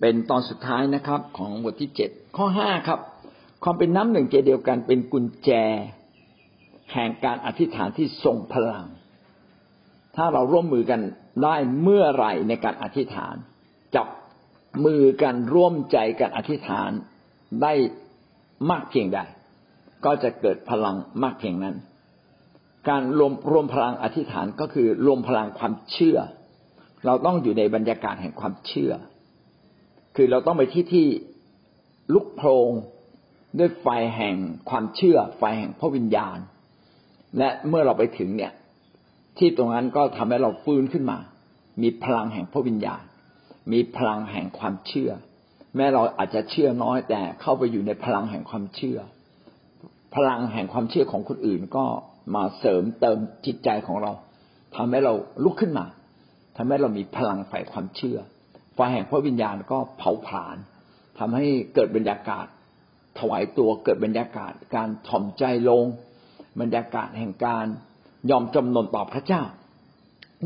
เป็นตอนสุดท้ายนะครับ ของบทที่เจ็ดข้อห้าครับ ความเป็นน้ำหนึ่งใจเดียวกันเป็นกุญแจ แห่งการอธิษฐานที่ทรงพลัง ถ้าเราร่วมมือกันได้เมื่อไหร่ในการอธิษฐาน จับมือกันร่วมใจกันอธิษฐานได้มากเพียงใด ก็จะเกิดพลังมากเพียงนั้น การรวมรวมพลังอธิษฐานก็คือรวมพลังความเชื่อ เราต้องอยู่ในบรรยากาศแห่งความเชื่อ คือเราต้องไปที่ที่ลุกโพลงด้วยไฟแห่งความเชื่อ ไฟแห่งพระวิญญาณ และเมื่อเราไปถึงเนี่ย ที่ตรงนั้นก็ทำให้เราฟื้นขึ้นมา มีพลังแห่งพระวิญญาณ มีพลังแห่งความเชื่อ แม้เราอาจจะเชื่อน้อยแต่เข้าไปอยู่ในพลังแห่งความเชื่อ พลังแห่งความเชื่อของคนอื่นก็มาเสริมเติมจิตใจของเราทำให้เราลุกขึ้นมาทำให้เรามีพลังไฟความเชื่อ ไฟแห่งพระวิญญาณก็เผาผลาญทำให้เกิดบรรยากาศ ถวายตัวเกิดบรรยากาศ การถ่อมใจลง บรรยากาศแห่งการยอมจำนนต่อพระเจ้า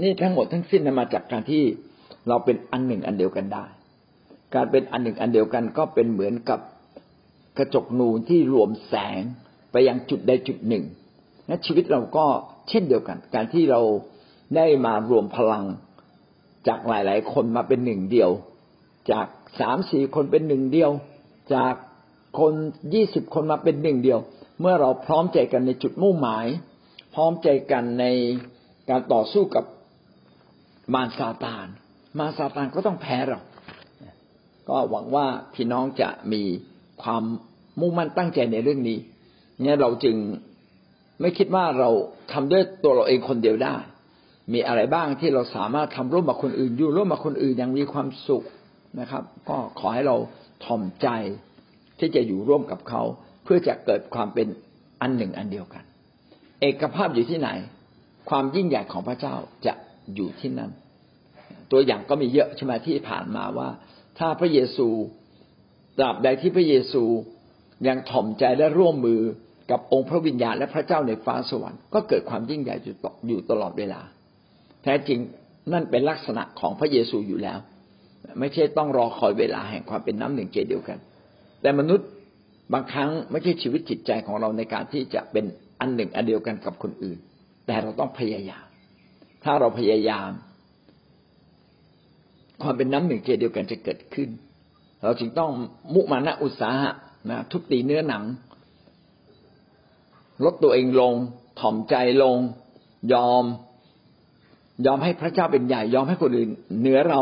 นี่ทั้งหมดทั้งสิ้นมาจากการที่เราเป็นอันหนึ่งอันเดียวกันได้ การเป็นอันหนึ่งอันเดียวกันก็เป็นเหมือนกับกระจกนูนที่รวมแสงไปยังจุดใดจุดหนึ่งและชีวิตเราก็เช่นเดียวกัน การที่เราได้มารวมพลัง จากหลาย ๆ คนมาเป็นหนึ่งเดียว จากสามสี่คนเป็นหนึ่งเดียว จากคนยี่สิบคนมาเป็นหนึ่งเดียว เมื่อเราพร้อมใจกันในจุดมุ่งหมาย พร้อมใจกันในการต่อสู้กับมารซาตาน มารซาตานก็ต้องแพ้เรา ก็หวังว่าพี่น้องจะมีความมุ่งมั่นตั้งใจในเรื่องนี้เนี่ยเราจึงไม่คิดว่าเราทำด้วยตัวเราเองคนเดียวได้ มีอะไรบ้างที่เราสามารถทำร่วมกับคนอื่น อยู่ร่วมกับคนอื่นอย่างมีความสุขนะครับ ก็ขอให้เราถ่อมใจที่จะอยู่ร่วมกับเขา เพื่อจะเกิดความเป็นอันหนึ่งอันเดียวกัน เอกภาพอยู่ที่ไหน ความยิ่งใหญ่ของพระเจ้าจะอยู่ที่นั่น ตัวอย่างก็มีเยอะใช่ไหมที่ผ่านมาว่า ถ้าพระเยซูตราบใดที่พระเยซูยังถ่อมใจและร่วมมือกับองค์พระวิญญาณและพระเจ้าในฟ้าสวรรค์ก็เกิดความยิ่งใหญ่อยู่ตลอดเวลา แท้จริงนั่นเป็นลักษณะของพระเยซูอยู่แล้ว ไม่ใช่ต้องรอคอยเวลาแห่งความเป็นน้ำหนึ่งใจเดียวกัน แต่มนุษย์บางครั้งไม่ใช่ชีวิตจิตใจของเราในการที่จะเป็นอันหนึ่งอันเดียวกันกับคนอื่น แต่เราต้องพยายาม ถ้าเราพยายาม ความเป็นน้ำหนึ่งใจเดียวกันจะเกิดขึ้น เราจึงต้องมุมานะอุตสาหะนะทุบตีเนื้อหนัง ลดตัวเองลง ถ่อมใจลง ยอม ยอมให้พระเจ้าเป็นใหญ่ ยอมให้คนอื่นเหนือเรา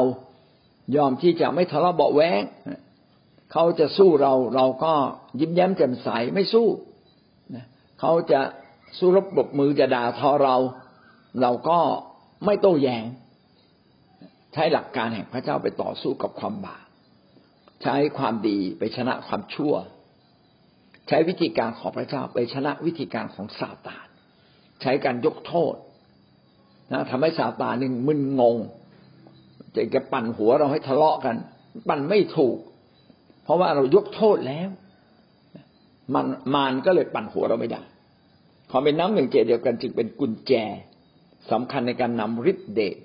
ยอมที่จะไม่ทะเลาะเบาแวงเขาจะสู้เราเราก็ยิ้มแย้มแจ่มใสไม่สู้เขาจะสู้รบปรบมือจะด่าทอเรา เราก็ไม่โต้แยง้ง ใช้หลักการแห่งพระเจ้าไปต่อสู้กับความบาปใช้ความดีไปชนะความชั่ว ใช้วิธีการของพระเจ้าไปชนะวิธีการของซาตานใช้การยกโทษ นะทำให้ซาตานนึ่งมึนงงจะจะปั่นหัวเราให้ทะเลาะกัน ปั่นไม่ถูก เพราะว่าเรายกโทษแล้ว มันมานก็เลยปั่นหัวเราไม่ได้ความเป็นน้ำหนึ่งเจเดียวกันจึงเป็นกุญแจสำคัญในการนำฤทธิ์เดช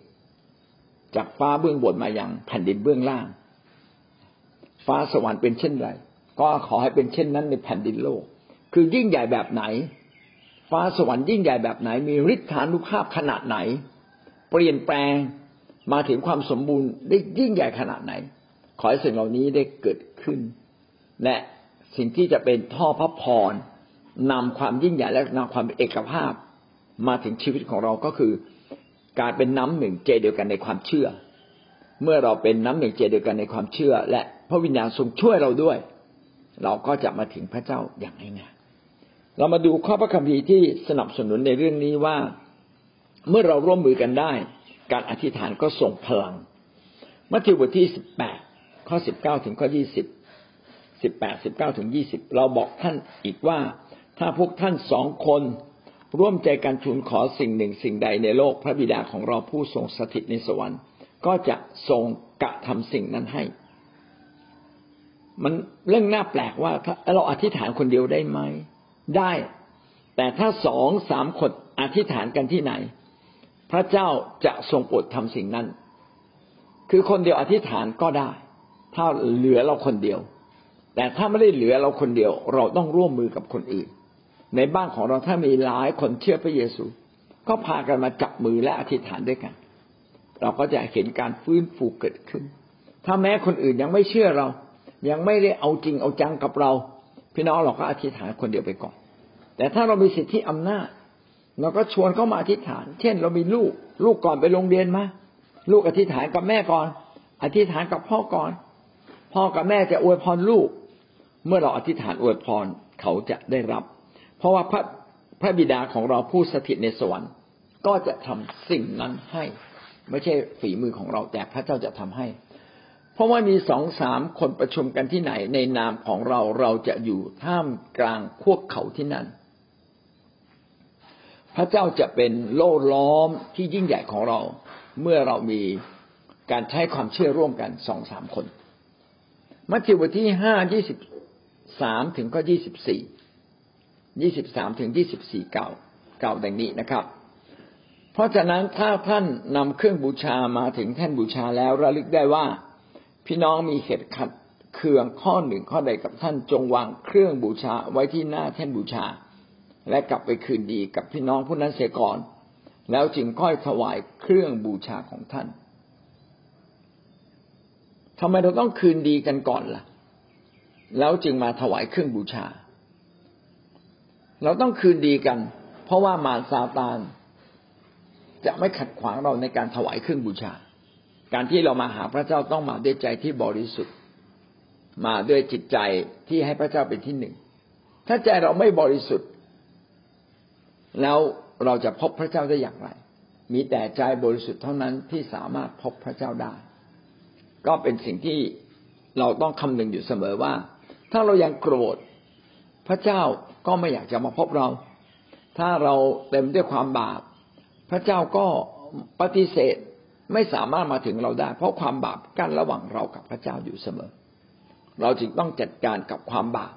จากฟ้าเบื้องบนมาอย่างแผ่นดินเบื้องล่าง ฟ้าสวรรค์เป็นเช่นไร ก็ขอให้เป็นเช่นนั้นในแผ่นดินโลก คือยิ่งใหญ่แบบไหน ฟ้าสวรรค์ยิ่งใหญ่แบบไหน มีฤทธานุภาพขนาดไหน เปลี่ยนแปลงมาถึงความสมบูรณ์ได้ยิ่งใหญ่ขนาดไหน ขอให้สิ่งเหล่านี้ได้เกิดขึ้น และสิ่งที่จะเป็นท่อพระพรนำความยิ่งใหญ่และนำความเอกภาพ มาถึงชีวิตของเราก็คือ การเป็นน้ำหนึ่งเจเดียวกันในความเชื่อ เมื่อเราเป็นน้ำหนึ่งเจเดียวกันในความเชื่อ และพระวิญญาณทรงช่วยเราด้วย เราก็จะมาถึงพระเจ้าอย่างง่าย เรามาดูข้อพระคัมภีร์ที่สนับสนุนในเรื่องนี้ว่า เมื่อเราร่วมมือกันได้ การอธิษฐานก็ส่งพลัง มัทธิวบทที่สิบแปดข้อสิบเก้าถึงข้อยี่สิบสิบแปดสิบเก้าถึงยี่สิบเราบอกท่านอีกว่า ถ้าพวกท่านสองคนร่วมใจกันทูลขอสิ่งหนึ่งสิ่งใดในโลกพระบิดาของเราผู้ทรงสถิตในสวรรค์ ก็จะทรงกระทำสิ่งนั้นให้ มันเรื่องน่าแปลกว่าเราอธิษฐานคนเดียวได้ไหม ได้ แต่ถ้าสองสามคนอธิษฐานกันที่ไหน พระเจ้าจะทรงโปรดทำสิ่งนั้น คือคนเดียวอธิษฐานก็ได้ ถ้าเหลือเราคนเดียว แต่ถ้าไม่ได้เหลือเราคนเดียว เราต้องร่วมมือกับคนอื่น ในบ้านของเราถ้ามีหลายคนเชื่อพระเยซู ก็พากันมาจับมือและอธิษฐานด้วยกัน เราก็จะเห็นการฟื้นฟูเกิดขึ้น ถ้าแม้คนอื่นยังไม่เชื่อเรา ยังไม่ได้เอาจริงเอาจังกับเรา พี่น้องเราก็อธิษฐานคนเดียวไปก่อน แต่ถ้าเรามีสิทธิอำนาจ เราก็ชวนเขามาอธิษฐาน เช่น เรามีลูก ลูกก่อนไปโรงเรียนมา ลูกอธิษฐานกับแม่ก่อน อธิษฐานกับพ่อก่อน พ่อกับแม่จะอวยพรลูก เมื่อเราอธิษฐานอวยพรเขาจะได้รับ เพราะว่าพระพระบิดาของเราผู้สถิตในสวรรค์ ก็จะทำสิ่งนั้นให้ ไม่ใช่ฝีมือของเราแต่พระเจ้าจะทำให้ เพราะว่ามีสองสามคนประชุมกันที่ไหน ในนามของเราเราจะอยู่ท่ามกลางพวกเขาที่นั่น พระเจ้าจะเป็นโล่ล้อมที่ยิ่งใหญ่ของเรา เมื่อเรามีการใช้ความเชื่อร่วมกันสองสามคน มัทธิวบทที่ห้ายี่สิบสามถึงก็ยี่สิบสี่ยี่สิบสามถึงยี่สิบสี่เก่าเก่าดังนี้นะครับ เพราะฉะนั้นถ้าท่านนำเครื่องบูชามาถึงแท่นบูชาแล้วระลึกได้ว่า พี่น้องมีเหตุขัดเคืองข้อหนึ่งข้อใดกับท่านจงวางเครื่องบูชาไว้ที่หน้าแท่นบูชา และกลับไปคืนดีกับพี่น้องผู้นั้นเสียก่อน แล้วจึงค่อยถวายเครื่องบูชาของท่านทำไมเราต้องคืนดีกันก่อนล่ะ แล้วจึงมาถวายเครื่องบูชา เราต้องคืนดีกัน เพราะว่ามารซาตานจะไม่ขัดขวางเราในการถวายเครื่องบูชา การที่เรามาหาพระเจ้าต้องมาด้วยใจที่บริสุทธิ์ มาด้วยจิตใจที่ให้พระเจ้าเป็นที่หนึ่ง ถ้าใจเราไม่บริสุทธิ์ แล้วเราจะพบพระเจ้าได้อย่างไร มีแต่ใจบริสุทธิ์เท่านั้นที่สามารถพบพระเจ้าได้ ก็เป็นสิ่งที่เราต้องคำนึงอยู่เสมอว่า ถ้าเรายังโกรธพระเจ้าก็ไม่อยากจะมาพบเรา ถ้าเราเต็มด้วยความบาป พระเจ้าก็ปฏิเสธ ไม่สามารถมาถึงเราได้ เพราะความบาปกั้นระหว่างเรากับพระเจ้าอยู่เสมอ เราจึงต้องจัดการกับความบาป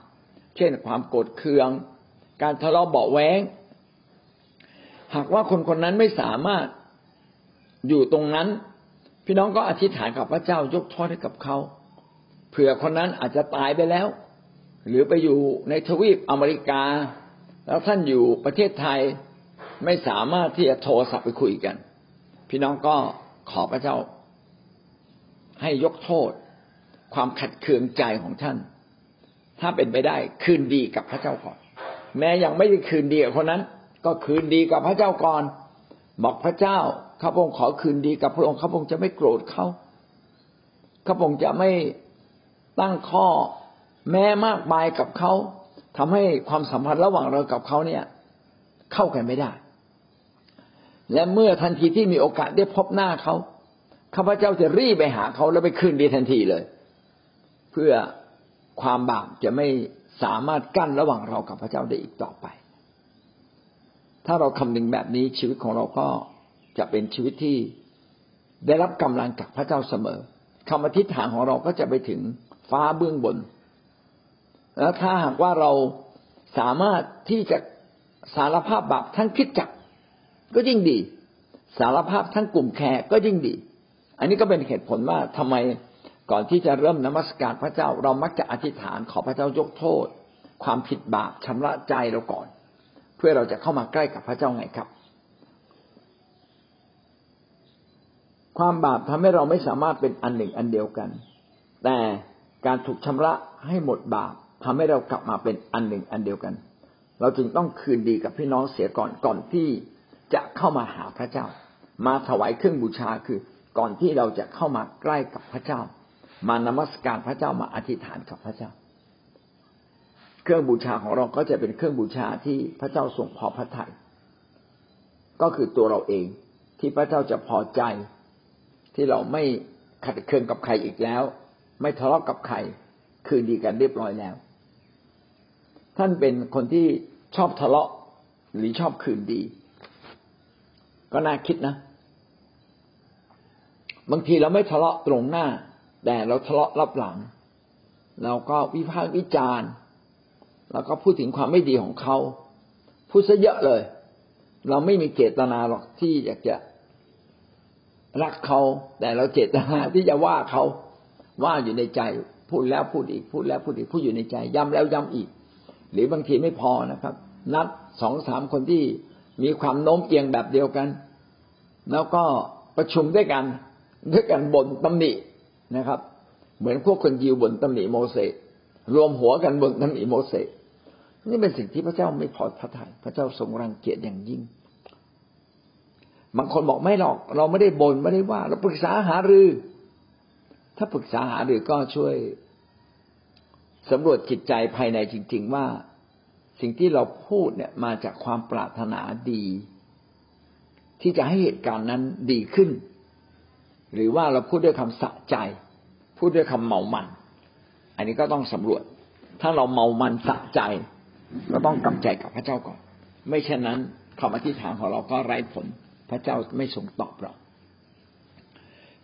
เช่นความโกรธเคือง การทะเลาะเบาแวงหากว่าคนคนนั้นไม่สามารถอยู่ตรงนั้น พี่น้องก็อธิษฐานกับพระเจ้ายกโทษให้กับเขาเผื่อคนนั้นอาจจะตายไปแล้ว หรือไปอยู่ในทวีปอเมริกา แล้วท่านอยู่ประเทศไทยไม่สามารถที่จะโทรศัพท์ไปคุยกัน พี่น้องก็ ขอพระเจ้าให้ยกโทษ ความขัดเคืองใจของท่าน ถ้าเป็นไปได้คืนดีกับพระเจ้าก่อน แม้ยังไม่ได้คืนดีกับคนนั้น ก็คืนดีกับพระเจ้าก่อน บอกพระเจ้าข้าพงขอคืนดีกับพระองค์ข้าพงจะไม่โกรธเขาข้าพงจะไม่ตั้งข้อแม้มากมายกับเขาทำให้ความสัมพันธ์ระหว่างเรากับเขาเนี่ย เข้ากันไม่ได้ และเมื่อทันทีที่มีโอกาสได้พบหน้าเขาข้าพเจ้าจะรีบไปหาเขาแล้วไปคืนดีทันทีเลย เพื่อความบาปจะไม่สามารถกั้นระหว่างเรากับพระเจ้าได้อีกต่อไป ถ้าเราคำนึงแบบนี้ชีวิตของเราก็จะเป็นชีวิตที่ได้รับกำลังจากพระเจ้าเสมอคำอธิษฐานของเราก็จะไปถึงฟ้าเบื้องบน แล้วถ้าหากว่าเราสามารถที่จะสารภาพบาปทั้งคิดจัก ก็ยิ่งดี สารภาพทั้งกลุ่มแคร์ก็ยิ่งดี อันนี้ก็เป็นเหตุผลว่าทำไมก่อนที่จะเริ่มนมัสการพระเจ้า เรามักจะอธิษฐานขอพระเจ้ายกโทษ ความผิดบาปชำระใจเราก่อน เพื่อเราจะเข้ามาใกล้กับพระเจ้าไงครับ ความบาปทำให้เราไม่สามารถเป็นอันหนึ่งอันเดียวกัน แต่การถูกชำระให้หมดบาปทำให้เรากลับมาเป็นอันหนึ่งอันเดียวกัน เราจึงต้องคืนดีกับพี่น้องเสียก่อนก่อนที่ จะเข้ามาหาพระเจ้า มาถวายเครื่องบูชาคือก่อนที่เราจะเข้ามาใกล้กับพระเจ้า มานมัสการพระเจ้ามาอธิษฐานกับพระเจ้า เครื่องบูชาของเราก็จะเป็นเครื่องบูชาที่พระเจ้าทรงพอพระทยัยก็คือตัวเราเองที่พระเจ้าจะพอใจ ที่เราไม่ขัดเคืองกับใครอีกแล้ว ไม่ทะเลาะกับใครคืนดีกันเรียบร้อยแล้ว ท่านเป็นคนที่ชอบทะเลาะหรือชอบคืนดี ก็น่าคิดนะ บางทีเราไม่ทะเลาะตรงหน้า แต่เราทะเลาะรับหลัง เราก็วิพากษ์วิจารณ์แล้วก็พูดถึงความไม่ดีของเขา พูดซะเยอะเลย เราไม่มีเจตนาหรอกที่อยากจะรักเขา แต่เราเจตนาที่จะว่าเขาว่าอยู่ในใจ พูดแล้วพูดอีก พูดแล้วพูดอีก พูดอยู่ในใจ ย้ำแล้วย้ำอีก หรือบางทีไม่พอนะครับ นัดสองสามคนที่ มีความโน้มเอียงแบบเดียวกัน แล้วก็ประชุมด้วยกันด้วยกันบนตำหนินะครับ เหมือนพวกคนยิวบนตำหนิโมเสสรวมหัวกันบนตำหนิโมเสสนี่เป็นสิ่งที่พระเจ้าไม่พอพระทยัยพระเจ้าทรงรังเกียจอย่างยิ่งบางคนบอกไม่หรอก เราไม่ได้บน่นไม่ได้ว่า เราปรึกษาหารือ ถ้าปรึกษาหารือก็ช่วยสำรวจจิตใจภายในจริง ๆ ว่า สิ่งที่เราพูดเนี่ยมาจากความปรารถนาดี ที่จะให้เหตุการณ์นั้นดีขึ้น หรือว่าเราพูดด้วยคำสะใจ พูดด้วยคำเมามัน อันนี้ก็ต้องสำรวจ ถ้าเราเมามันสะใจ ก็ต้องกลับใจกับพระเจ้าก่อน ไม่เช่นนั้นคำอธิษฐานของเราก็ไร้ผล พระเจ้าไม่ทรงตอบเรา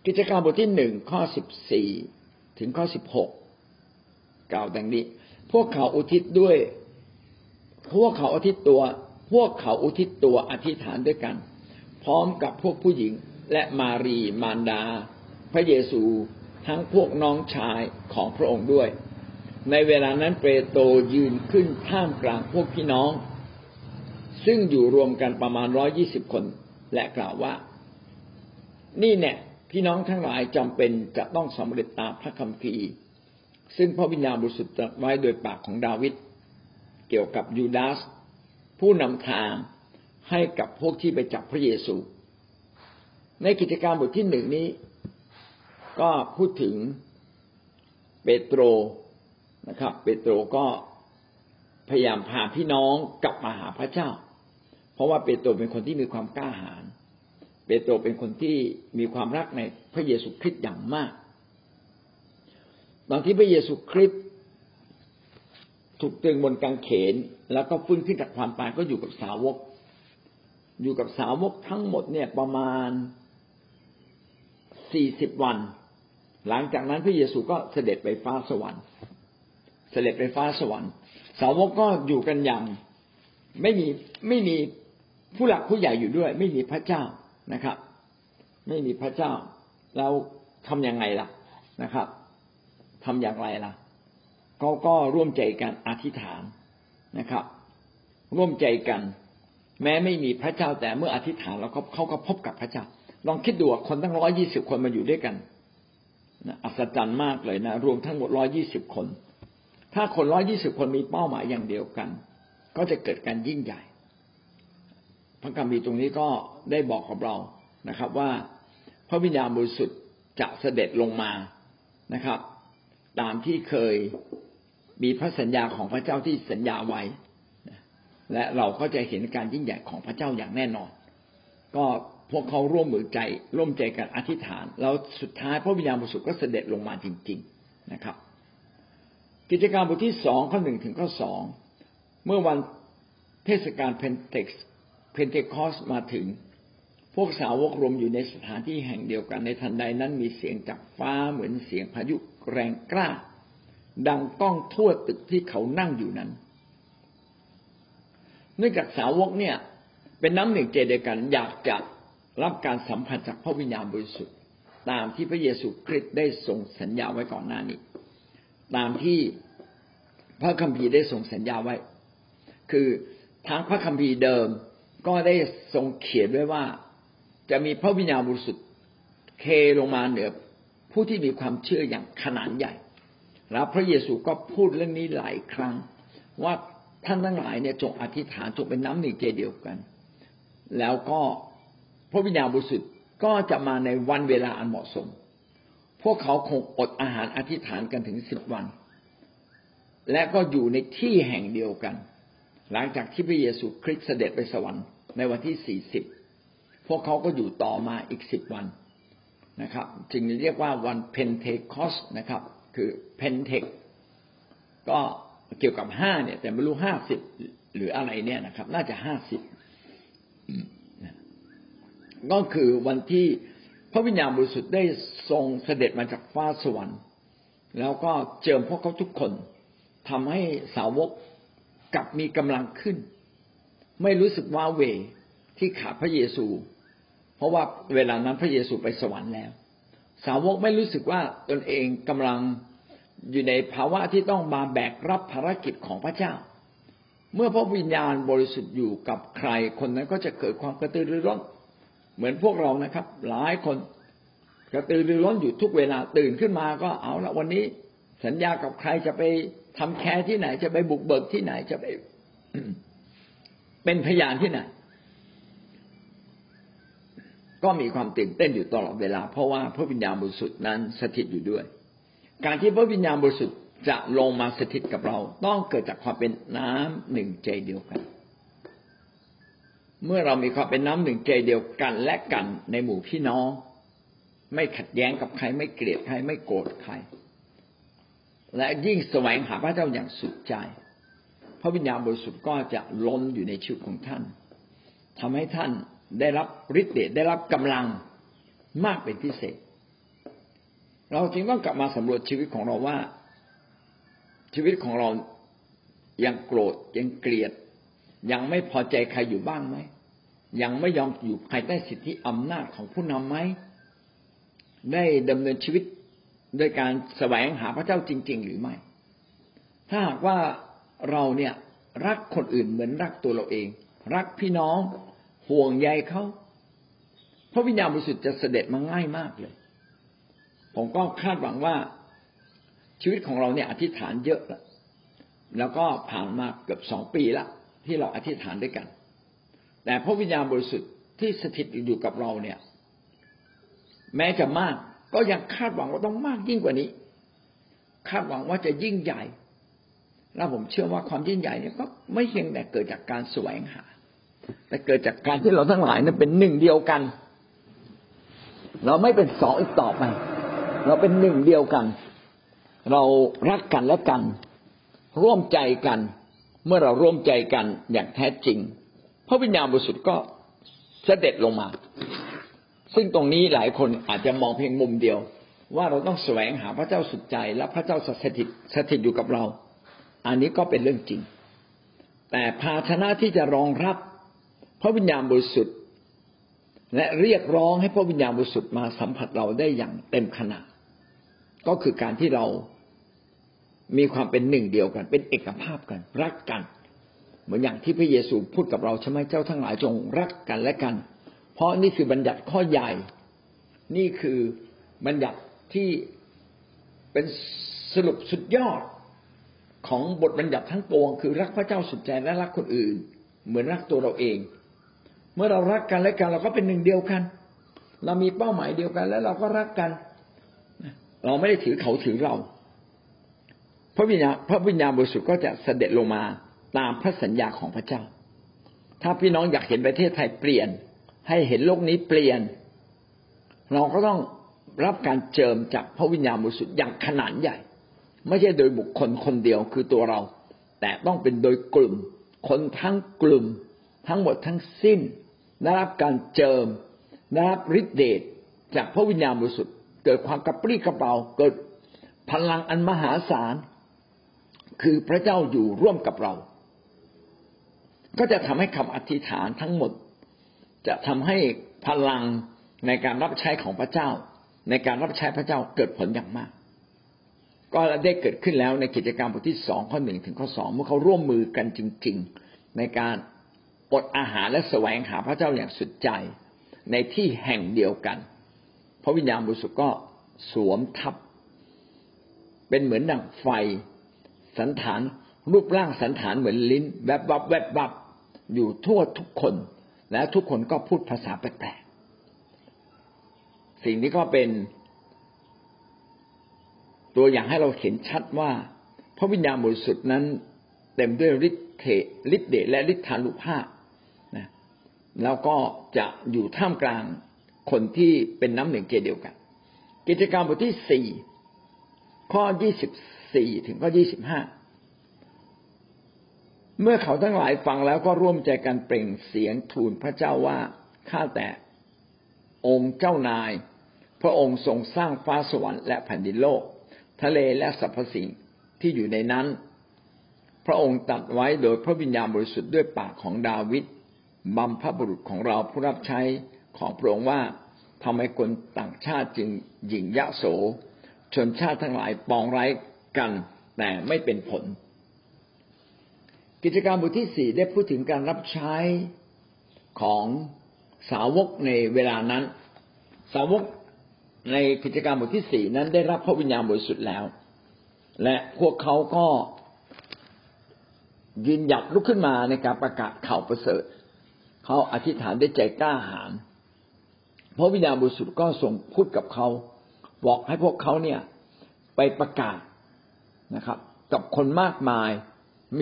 กิจการบทที่หนึ่งข้อสิบสี่ถึงข้อสิบหกกล่าวดังนี้ พวกเขาอุทิศด้วย พวกเขาอุทิศตัว พวกเขาอุทิศตัวอธิษฐานด้วยกัน พร้อมกับพวกผู้หญิงและมารีมารดา พระเยซูทั้งพวกน้องชายของพระองค์ด้วย ในเวลานั้นเปโตรยืนขึ้นท่ามกลางพวกพี่น้อง ซึ่งอยู่รวมกันประมาณร้อยี่สิบคนและกล่าวว่า นี่เนี่ยพี่น้องทั้งหลายจำเป็นจะต้องสำเร็จตามพระคัมภีร์ ซึ่งพระวิญญาณบริสุทธิ์ตรัสไว้โดยปากของดาวิด เกี่ยวกับยูดาส ผู้นำทางให้กับพวกที่ไปจับพระเยซู ในกิจการบทที่หนึ่งนี้ ก็พูดถึงเปโตรนะครับ เปโตรก็พยายามพาพี่น้องกลับมาหาพระเจ้า เพราะว่าเปโตรเป็นคนที่มีความกล้าหาญเปโตรเป็นคนที่มีความรักในพระเยซูคริสต์อย่างมาก ตอนที่พระเยซูคริสต์ ถูกตึงบนกางเขน แล้วก็ฟื้นขึ้นจากความตายก็อยู่กับสาวก อยู่กับสาวกทั้งหมดเนี่ยประมาณสี่สิบวัน หลังจากนั้นพระเยซูก็เสด็จไปฟ้าสวรรค์ เสด็จไปฟ้าสวรรค์ สาวกก็อยู่กันอย่าง ไม่มีไม่มีผู้หลักผู้ใหญ่อยู่ด้วย ไม่มีพระเจ้านะครับ ไม่มีพระเจ้า เราทํำยังไงล่ะนะครับทำอย่างไรล่ะ เขาก็ร่วมใจกันอธิษฐานนะครับ ร่วมใจกัน แม้ไม่มีพระเจ้าแต่เมื่ออธิษฐานแล้วเขาเขาก็พบกับพระเจ้า ลองคิดดูคนตั้งร้อยี่สิบคนมาอยู่ด้วยกันอัศจรรย์มากเลยนะรวมทั้งหมดร้อยี่สิบคน ถ้าคนร้อยยี่สิบคนมีเป้าหมายอย่างเดียวกัน ก็จะเกิดการยิ่งใหญ่ พระคัมภีร์ตรงนี้ก็ได้บอกกับเรานะครับ ว่าพระวิญญาณบริสุทธิ์จะเสด็จลงมานะครับ ตามที่เคย มีพระสัญญาของพระเจ้าที่สัญญาไว้ และเราก็จะเห็นการยิ่งใหญ่ของพระเจ้าอย่างแน่นอน ก็พวกเขาร่วมมือใจร่วมใจกันอธิษฐาน แล้วสุดท้ายพระวิญญาณบริสุทธิ์ก็เสด็จลงมาจริง ๆนะครับ กิจการบทที่สองข้อหนึ่งถึงข้อสองเมื่อวันเทศกาลเพนเทคเพนเทคอสมาถึง พวกสาวกรวมอยู่ในสถานที่แห่งเดียวกันในทันใดนั้นมีเสียงจากฟ้าเหมือนเสียงพายุแรงกล้า ดังก้องทั่วตึกที่เขานั่งอยู่นั้น เนื่องจากสาวกเนี่ย เป็นน้ำหนึ่งใจเดียวกันอยากจะรับการสัมผัสจากพระวิญญาณบริสุทธิ์ ตามที่พระเยซูคริสต์ได้ทรงสัญญาไว้ก่อนหน้านี้ ตามที่พระคัมภีร์ได้ส่งสัญญาไว้ คือทางพระคัมภีร์เดิมก็ได้ทรงเขียนไว้ว่า จะมีพระวิญญาณบริสุทธิ์เคลงมาเหนือผู้ที่มีความเชื่ออย่างขนาดใหญ่ แล้วพระเยซูก็พูดเรื่องนี้หลายครั้ง ว่าท่านทั้งหลายเนี่ยจงอธิษฐานจงเป็นน้ำหนึ่งใจเดียวกัน แล้วก็พระวิญญาณบริสุทธิ์ก็จะมาในวันเวลาอันเหมาะสม พวกเขาคงอดอาหารอธิษฐานกันถึงสิบวัน และก็อยู่ในที่แห่งเดียวกัน หลังจากที่พระเยซูคริสต์เสด็จไปสวรรค์ในวันที่สี่สิบพวกเขาก็อยู่ต่อมาอีกสิบวันนะครับ จึงเรียกว่าวันเพนเทคอสนะครับ คือเพนเทคก็เกี่ยวกับห้าเนี่ย แต่ไม่รู้ห้าสิบหรืออะไรเนี่ยนะครับ น่าจะห้าสิบก็คือวันที่พระวิญญาณบริสุทธิ์ได้ทรงเสด็จมาจากฟ้าสวรรค์ แล้วก็เจิมพวกเขาทุกคนทำให้สาวกกลับมีกำลังขึ้น ไม่รู้สึกว้าเวที่ขาดพระเยซู เพราะว่าเวลานั้นพระเยซูไปสวรรค์แล้ว สาวกไม่รู้สึกว่าตนเองกำลังอยู่ในภาวะที่ต้องมาแบกรับภารกิจของพระเจ้า เมื่อพระวิญญาณบริสุทธิ์อยู่กับใครคนนั้นก็จะเกิดความกระตือรือร้น เหมือนพวกเรานะครับ หลายคนกระตือรือร้นอยู่ทุกเวลาตื่นขึ้นมาก็เอาละวันนี้ สัญญากับใครจะไปทำแคร์ที่ไหน จะไปบุกเบิกที่ไหนจะไปเป็นพยานที่ไหน ก็มีความตื่นเต้นอยู่ตลอดเวลา เพราะว่าพระวิญญาณบริสุทธิ์นั้นสถิตอยู่ด้วย การที่พระวิญญาณบริสุทธิ์จะลงมาสถิตกับเรา ต้องเกิดจากความเป็นน้ำหนึ่งใจเดียวกัน เมื่อเรามีความเป็นน้ำหนึ่งใจเดียวกันและกันในหมู่พี่น้อง ไม่ขัดแย้งกับใครไม่เกลียดใครไม่โกรธใคร และยิ่งแสวงหาพระเจ้าอย่างสุดใจ พระวิญญาณบริสุทธิ์ก็จะล้นอยู่ในชีวิตของท่านทำให้ท่าน ได้รับฤทธิ์เดชได้รับกำลังมากเป็นพิเศษ เราจึงต้องกลับมาสำรวจชีวิตของเราว่า ชีวิตของเรายังโกรธยังเกลียด ยังไม่พอใจใครอยู่บ้างไหมยังไม่ยอมอยู่ภายใต้สิทธิอำนาจของผู้นำไหมได้ดำเนินชีวิตโดยการแสวงหาพระเจ้าจริง ๆ หรือไม่ ถ้าหากว่าเราเนี่ยรักคนอื่นเหมือนรักตัวเราเอง รักพี่น้อง ห่วงใยเขาพระวิญญาณบริสุทธิ์จะเสด็จมาง่ายมากเลย ผมก็คาดหวังว่าชีวิตของเราเนี่ยอธิษฐานเยอะแล้วแล้วก็ผ่านมาเกือบสองปีละที่เราอธิษฐานด้วยกัน แต่พระวิญญาณบริสุทธิ์ที่สถิตอยู่กับเราเนี่ย แม้จะมากก็ยังคาดหวังว่าต้องมากยิ่งกว่านี้ คาดหวังว่าจะยิ่งใหญ่ แล้วผมเชื่อว่าความยิ่งใหญ่เนี่ยก็ไม่เพียงแต่เกิดจากการแสวงหา แต่เกิดจากการที่เราทั้งหลายนั้นเป็นหนึ่งเดียวกัน เราไม่เป็นสองอีกต่อไป เราเป็นหนึ่งเดียวกัน เรารักกันและกัน ร่วมใจกัน เมื่อเราร่วมใจกันอย่างแท้จริง พระวิญญาณบริสุทธิ์ก็เสด็จลงมา ซึ่งตรงนี้หลายคนอาจจะมองเพียงมุมเดียว ว่าเราต้องแสวงหาพระเจ้าสุดใจและพระเจ้าสถิตสถิตอยู่กับเรา อันนี้ก็เป็นเรื่องจริง แต่ภาชนะที่จะรองรับ พระวิญญาณบริสุทธิ์ และเรียกร้องให้พระวิญญาณบริสุทธิ์มาสัมผัสเราได้อย่างเต็มขนาดก็คือการที่เรามีความเป็นหนึ่งเดียวกัน เป็นเอกภาพกัน รักกัน เหมือนอย่างที่พระเยซูพูดกับเราใช่ไหมเจ้าทั้งหลายจงรักกันและกัน เพราะนี่คือบัญญัติข้อใหญ่ นี่คือบัญญัติที่เป็นสรุปสุดยอดของบทบัญญัติทั้งปวง คือรักพระเจ้าสุดใจและรักคนอื่น เหมือนรักตัวเราเอง เมื่อเรารักกันและกันเราก็เป็นหนึ่งเดียวกัน เรามีเป้าหมายเดียวกัน แล้วเราก็รักกัน เราไม่ได้ถือเขาถือเรา พระวิญญาพระวิญญาณบริสุทธิ์ก็จะเสด็จลงมาตามพระสัญญาของพระเจ้า ถ้าพี่น้องอยากเห็นประเทศไทยเปลี่ยน ให้เห็นโลกนี้เปลี่ยน เราก็ต้องรับการเจิมจากพระวิญญาณบริสุทธิ์อย่างขนาดใหญ่ ไม่ใช่โดยบุคคลคนเดียวคือตัวเรา แต่ต้องเป็นโดยกลุ่ม คนทั้งกลุ่ม ทั้งหมดทั้งสิ้น ได้รับการเจิมได้รับฤทธิเดชจากพระวิญญาณบริสุทธิ์เกิดความกระปรี้กระเป๋าเกิดพลังอันมหาศาล คือพระเจ้าอยู่ร่วมกับเรา ก็จะทำให้คำอธิษฐานทั้งหมด จะทำให้พลังในการรับใช้ของพระเจ้า ในการรับใช้พระเจ้าเกิดผลอย่างมาก ก็ได้เกิดขึ้นแล้วในกิจกรรมบทที่สองข้อหนึ่งถึงข้อสองเมื่อเขาร่วมมือกันจริง ๆ ในการ อดอาหารและแสวงหาพระเจ้าอย่างสุดใจในที่แห่งเดียวกันพระวิญญาณบริสุทธิ์ก็สวมทับ เป็นเหมือนดังไฟ สันฐานรูปร่างสันฐานเหมือนลิ้น แวบวับแวบวับอยู่ทั่วทุกคน และทุกคนก็พูดภาษาแปลกๆสิ่งนี้ก็เป็นตัวอย่างให้เราเห็นชัดว่า พระวิญญาณบริสุทธิ์นั้น เต็มด้วยฤทธิ์ฤทธิเดชและฤทธานุภาพ แล้วก็จะอยู่ท่ามกลางคนที่เป็นน้ำหนึ่งเจเดียวกัน กิจกรรมบทที่สี่ข้อยี่สิบสี่ถึงข้อยี่สิบห้าเมื่อเขาทั้งหลายฟังแล้วก็ร่วมใจกันเปล่งเสียงทูลพระเจ้าว่าข้าแต่องค์เจ้านาย พระองค์ทรงสร้างฟ้าสวรรค์และแผ่นดินโลก ทะเลและสรรพสิ่งที่อยู่ในนั้น พระองค์ตัดไว้โดยพระวิญญาณบริสุทธิ์ด้วยปากของดาวิด บัมพบุรุษของเราผู้รับใช้ของพระองค์ว่าทำให้คนต่างชาติจึงหยิ่งยะโส ชนชาติทั้งหลายปองร้ายกันแต่ไม่เป็นผล กิจการบทที่สี่ได้พูดถึงการรับใช้ของสาวกในเวลานั้น สาวกในกิจการบทที่สี่นั้นได้รับพระวิญญาณบริสุทธิ์แล้ว และพวกเขาก็ยืนหยัดลุกขึ้นมาในการประกาศข่าวประเสริฐ เขาอธิษฐานได้ใจกล้าหาญพระวิญญาณบริสุทธิ์ก็ส่งพูดกับเขาบอกให้พวกเขาเนี่ยไปประกาศนะครับ กับคนมากมาย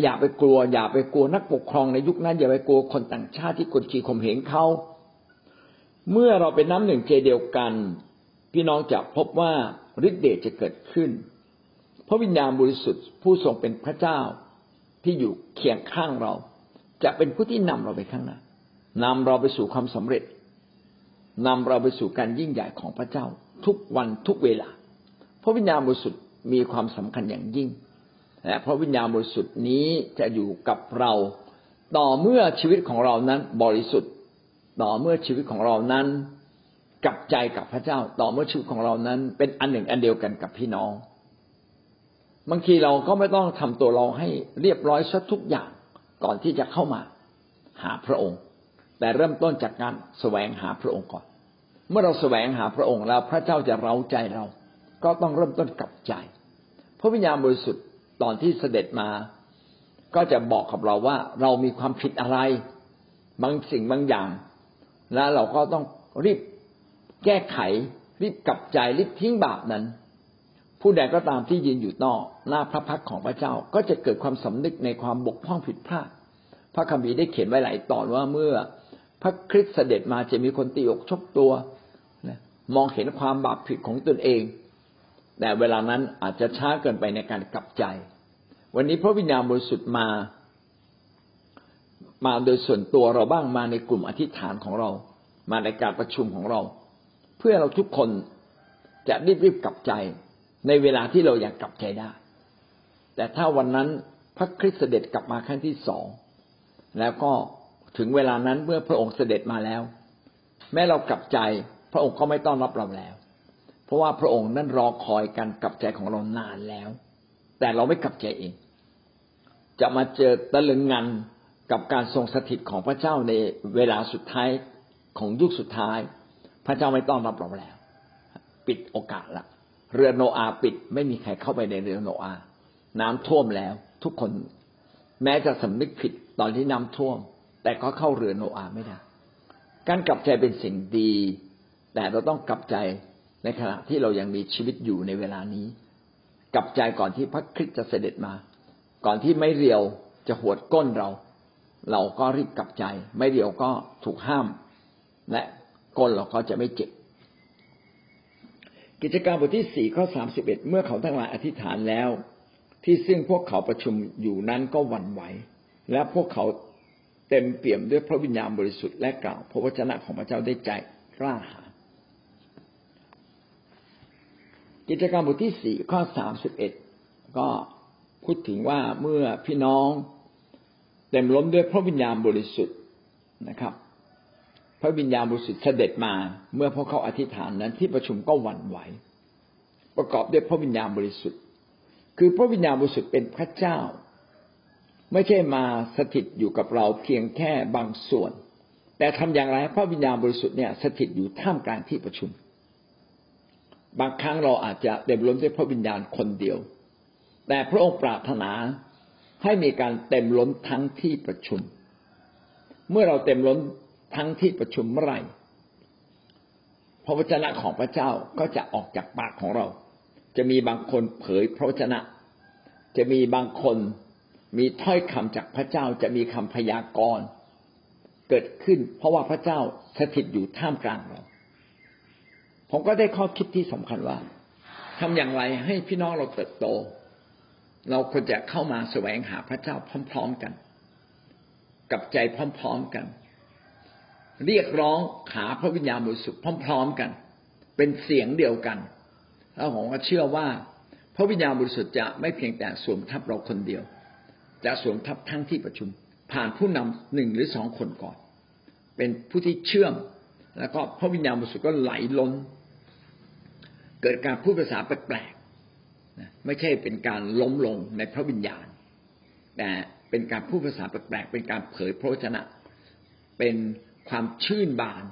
อย่าไปกลัว อย่าไปกลัวนักปกครองในยุคนั้น อย่าไปกลัวคนต่างชาติที่กดขี่ข่มเหงเขาเมื่อเราเป็นน้ำหนึ่งใจเดียวกัน พี่น้องจะพบว่าฤทธิเดชจะเกิดขึ้น พระวิญญาณบริสุทธิ์ผู้ทรงเป็นพระเจ้าที่อยู่เคียงข้างเรา จะเป็นผู้ที่นำเราไปข้างหน้า นำเราไปสู่ความสำเร็จนำเราไปสู่การยิ่งใหญ่ของพระเจ้า ทุกวันทุกเวลา พระวิญญาณบริสุทธิ์มีความสำคัญอย่างยิ่งและพระวิญญาณบริสุทธิ์นี้จะอยู่กับเรา ต่อเมื่อชีวิตของเรานั้นบริสุทธิ์ ต่อเมื่อชีวิตของเรานั้นกลับใจกับพระเจ้า ต่อเมื่อชีวิตของเรานั้น เป็นอันหนึ่งอันเดียวกันกับพี่น้องบางทีเราก็ไม่ต้องทำตัวเราให้เรียบร้อยซะทุกอย่างก่อนที่จะเข้ามา หาพระองค์ แต่เริ่มต้นจากการแสวงหาพระองค์ก่อน เมื่อเราแสวงหาพระองค์แล้ว พระเจ้าจะเร้าใจเรา ก็ต้องเริ่มต้นกลับใจ พระวิญญาณบริสุทธิ์ตอนที่เสด็จมา ก็จะบอกกับเราว่าเรามีความผิดอะไร บางสิ่งบางอย่าง แล้วเราก็ต้องรีบแก้ไข รีบกลับใจรีบทิ้งบาปนั้น ผู้ใดก็ตามที่ยืนอยู่นอกหน้าพระพักของพระเจ้าก็จะเกิดความสำนึกในความบกพร่องผิดพลาดพระคัมภีร์ได้เขียนไว้หลายตอนว่าเมื่อ พระคริสต์เสด็จมาจะมีคนตีอกชกตัวมองเห็นความบาปผิดของตนเอง แต่เวลานั้นอาจจะช้าเกินไปในการกลับใจ วันนี้พระวิญญาณบริสุทธิ์มา มาโดยส่วนตัวเราบ้างมาในกลุ่มอธิษฐานของเรา มาในการประชุมของเรา เพื่อเราทุกคนจะรีบรีบกลับใจ ในเวลาที่เราอยากกลับใจได้ แต่ถ้าวันนั้นพระคริสต์เสด็จกลับมาครั้งที่สองแล้วก็ ถึงเวลานั้นเมื่อพระองค์เสด็จมาแล้ว แม้เรากลับใจพระองค์ก็ไม่ต้อนรับเราแล้ว เพราะว่าพระองค์นั้นรอคอยการกลับใจของเรานานแล้ว แต่เราไม่กลับใจเอง จะมาเจอตะลึงงันกับการทรงสถิตของพระเจ้าในเวลาสุดท้ายของยุคสุดท้าย พระเจ้าไม่ต้อนรับเราแล้ว ปิดโอกาสละเรือโนอาปิดไม่มีใครเข้าไปในเรือโนอาน้ำท่วมแล้ว ทุกคน แม้จะสำนึกผิดตอนที่น้ำท่วม แต่ก็เข้าเรือโนอาไม่ได้ การกลับใจเป็นสิ่งดี แต่เราต้องกลับใจในขณะที่เรายังมีชีวิตอยู่ในเวลานี้ กลับใจก่อนที่พระคริสต์จะเสด็จมา ก่อนที่ไม่เรียวจะหวดก้นเรา เราก็รีบกลับใจ ไม่เรียวก็ถูกห้าม และก้นเราก็จะไม่เจ็บ กิจการบทที่สี่ข้อสามสิบเอ็ดเมื่อเขาทั้งหลายอธิษฐานแล้ว ที่ซึ่งพวกเขาประชุมอยู่นั้นก็หวั่นไหว และพวกเขา เต็มเปี่ยมด้วยพระวิญญาณบริสุทธิ์และกล่าวพระวจนะของพระเจ้าได้ใจกล้าหาญกิจกรรมบทที่สี่ข้อสามสิบเอ็ดก็พูดถึงว่าเมื่อพี่น้องเต็มล้มด้วยพระวิญญาณบริสุทธิ์นะครับ พระวิญญาณบริสุทธิ์เสด็จมา เมื่อพวกเขาอธิษฐานนั้นที่ประชุมก็หวั่นไหว ประกอบด้วยพระวิญญาณบริสุทธิ์ คือพระวิญญาณบริสุทธิ์เป็นพระเจ้า ไม่ใช่มาสถิตอยู่กับเราเพียงแค่บางส่วน แต่ทำอย่างไรพระวิญญาณบริสุทธิ์เนี่ยสถิตอยู่ท่ามกลางที่ประชุม บางครั้งเราอาจจะเต็มล้นด้วยพระวิญญาณคนเดียว แต่พระองค์ปรารถนาให้มีการเต็มล้นทั้งที่ประชุม เมื่อเราเต็มล้นทั้งที่ประชุมเมื่อไหร่พระวจนะของพระเจ้าก็จะออกจากปากของเรา จะมีบางคนเผยพระวจนะ จะมีบางคน มีถ้อยคำจากพระเจ้าจะมีคำพยากรณ์เกิดขึ้น เพราะว่าพระเจ้าสถิตอยู่ท่ามกลางเราผมก็ได้ข้อคิดที่สำคัญว่าทำอย่างไรให้พี่น้องเราเติบโต เราควรจะเข้ามาแสวงหาพระเจ้าพร้อม ๆกัน กับใจพร้อม ๆกัน เรียกร้องหาพระวิญญาณบริสุทธิ์พร้อม ๆกัน เป็นเสียงเดียวกัน แล้วผมก็เชื่อว่า พระวิญญาณบริสุทธิ์จะไม่เพียงแต่สวมทับเราคนเดียว จะสวมทับทั้งที่ประชุม ผ่านผู้นำหนึ่งหรือสองคนก่อน เป็นผู้ที่เชื่อม แล้วก็พระวิญญาณบริสุทธิ์ก็ไหลล้น เกิดการพูดภาษาแปลกๆไม่ใช่เป็นการล้มลงในพระวิญญาณ แต่เป็นการพูดภาษาแปลกๆเป็นการเผยพระวจนะ เป็นความชื่นบาน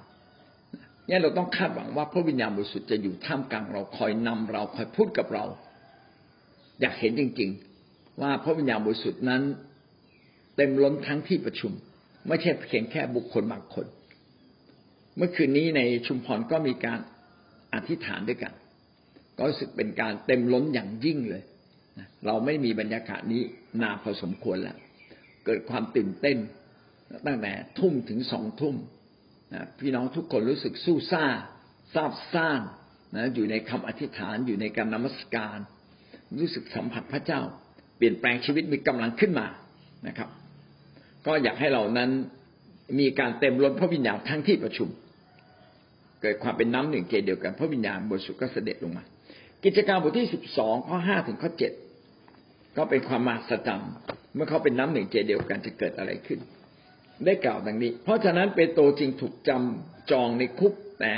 นี่เราต้องคาดหวังว่าพระวิญญาณบริสุทธิ์จะอยู่ท่ามกลางเราคอยนำเราคอยพูดกับเรา อยากเห็นจริง ๆ ว่าพระวิญญาณบริสุทธิ์นั้น เต็มล้นทั้งที่ประชุม ไม่ใช่เพียงแค่บุคคลบางคน เมื่อคืนนี้ในชุมพรก็มีการอธิษฐานด้วยกัน ก็รู้สึกเป็นการเต็มล้นอย่างยิ่งเลยเราไม่มีบรรยากาศนี้นานพอสมควรแล้ว เกิดความตื่นเต้นตั้งแต่ทุ่มถึงสองทุ่มนะพี่น้องทุกคนรู้สึกสู้ซ่าซาบซ่านนะอยู่ในคำอธิษฐานอยู่ในการนมัสการ รู้สึกสัมผัสพระเจ้า ปลี่ยนแปลงชีวิตมีกำลังขึ้นมานะครับ ก็อยากให้เรานั้นมีการเต็มล้นพระวิญญาณทั้งที่ประชุม เกิดความเป็นน้ำหนึ่งเจเดียวกันพระวิญญาณบริสุทธิ์ก็เสด็จลงมา กิจการบทที่สิบสองข้อห้าถึงข้อเจ็ดก็เป็นความมหัศจรรเมื่อเขาเป็นน้ำหนึ่งเจเดียวกันจะเกิดอะไรขึ้น ได้กล่าวดังนี้ เพราะฉะนั้นเปโตรจึงถูกจำจองในคุกแต่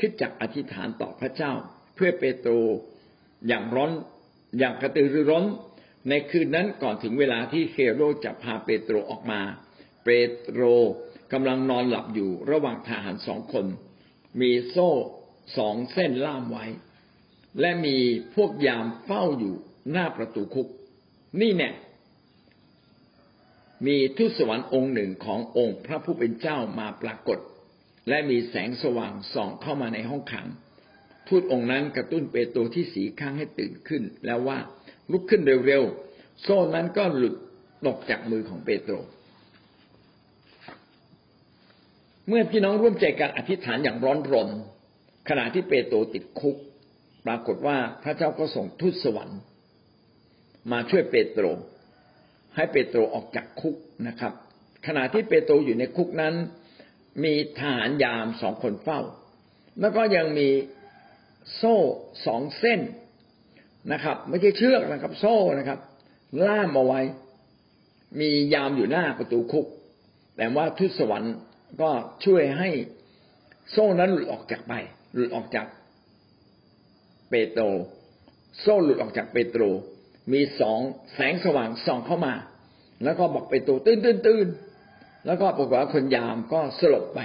คิดจักอธิษฐานต่อพระเจ้า เพื่อเปโตรอย่างร้อนอย่างกระตือรือร้น ในคืนนั้นก่อนถึงเวลาที่เฮโรจะพาเปโตรออกมา เปโตรกำลังนอนหลับอยู่ระหว่างทหารสองคน มีโซ่สองเส้นล่ามไว้ และมีพวกยามเฝ้าอยู่หน้าประตูคุก นี่เนี่ยมีทูตสวรรค์องค์หนึ่งขององค์พระผู้เป็นเจ้ามาปรากฏ และมีแสงสว่างส่องเข้ามาในห้องขัง ทูตองค์นั้นกระตุ้นเปโตรที่สีข้างให้ตื่นขึ้นแล้วว่า ลุกขึ้นเร็วๆ โซ่นั้นก็หลุดตกจากมือของเปโตร เมื่อพี่น้องร่วมใจกันอธิษฐานอย่างร้อนรน ขณะที่เปโตรติดคุก ปรากฏว่าพระเจ้าก็ส่งทูตสวรรค์ มาช่วยเปโตร ให้เปโตรออกจากคุกนะครับ ขณะที่เปโตรอยู่ในคุกนั้น มีทหารยามสองคนเฝ้า แล้วก็ยังมีโซ่สองเส้น นะครับ ไม่ใช่เชือกนะครับ โซ่นะครับ ล่ามเอาไว้ มียามอยู่หน้าประตูคุก แต่ว่าทูตสวรรค์ก็ช่วยให้โซ่นั้นหลุดออกจากไป หลุดออกจากเปโตร โซ่หลุดออกจากเปโตร มีสองแสงสว่างส่องเข้ามา แล้วก็บอกไปโตัวตื่นตื่นตื่นแล้วก็ปรากฏว่าคนยามก็สลบไป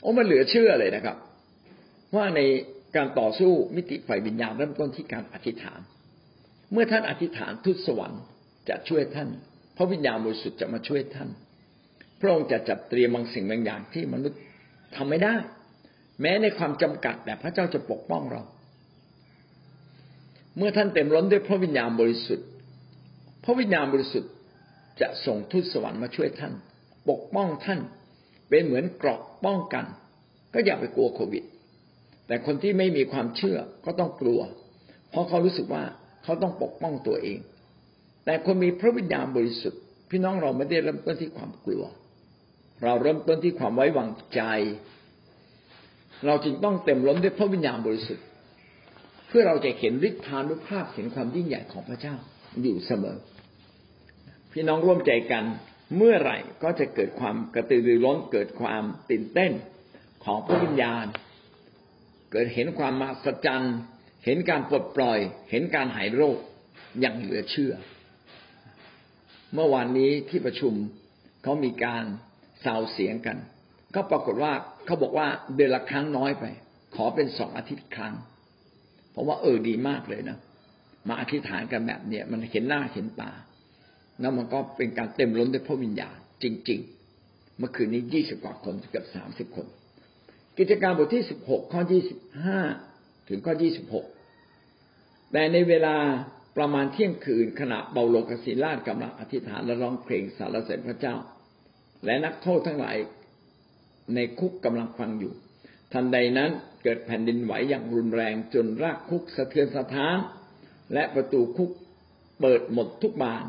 โอ้มันเหลือเชื่อเลยนะครับ ว่าใน การต่อสู้มิติฝ่ายวิญญาณเริ่มต้นที่การอธิษฐาน เมื่อท่านอธิษฐานทุตสวรรค์จะช่วยท่านพระวิญญาณบริสุทธิ์จะมาช่วยท่าน พระองค์จะจัดเตรียมบางสิ่งบางอย่างที่มนุษย์ทำไม่ได้ แม้ในความจำกัดแต่พระเจ้าจะปกป้องเรา เมื่อท่านเต็มล้นด้วยพระวิญญาณบริสุทธิ์ พระวิญญาณบริสุทธิ์จะส่งทูตสวรรค์มาช่วยท่าน ปกป้องท่าน เป็นเหมือนเกราะป้องกัน ก็อย่าไปกลัวโควิด แต่คนที่ไม่มีความเชื่อก็ต้องกลัว เพราะเขารู้สึกว่าเขาต้องปกป้องตัวเอง แต่คนมีพระวิญญาณบริสุทธิ์ พี่น้องเราไม่ได้เริ่มต้นที่ความกลัว เราเริ่มต้นที่ความไว้วางใจ เราจึงต้องเต็มล้นด้วยพระวิญญาณบริสุทธิ์ เพื่อเราจะเห็นฤทธานุภาพเห็นความยิ่งใหญ่ของพระเจ้าอยู่เสมอ พี่น้องร่วมใจกันเมื่อไหร่ก็จะเกิดความกระตือรือร้นเกิดความตื่นเต้นของพระวิญญาณ เกิดเห็นความมาสจรรย์ เห็นการปลดปล่อย เห็นการหายโรคอย่างเหลือเชื่อ เมื่อวานนี้ที่ประชุมเขามีการสาวเสียงกัน ก็ปรากฏว่าเขาบอกว่าเดือนละครั้งน้อยไป ขอเป็นสองอาทิตย์ครั้ง เพราะว่าเออดีมากเลยนะมาอธิษฐานกันแบบเนี้ยมันเห็นหน้าเห็นตาแล้วมันก็เป็นการเต็มล้นด้วยพระวิญญาณจริง ๆ เมื่อคืนนี้ยี่สิบกว่าคนเกือบสามสิบคน กิจการบทที่สิบหกข้อยี่สิบห้าถึงข้อยี่สิบหกแต่ในเวลาประมาณเที่ยงคืนขณะเปาโลกับสิลาสกำลังอธิษฐานและร้องเพลงสรรเสริญพระเจ้า และนักโทษทั้งหลายในคุกกำลังฟังอยู่ ทันใดนั้นเกิดแผ่นดินไหวอย่างรุนแรงจนรากคุกสะเทือนสะท้านและประตูคุกเปิดหมดทุกบาน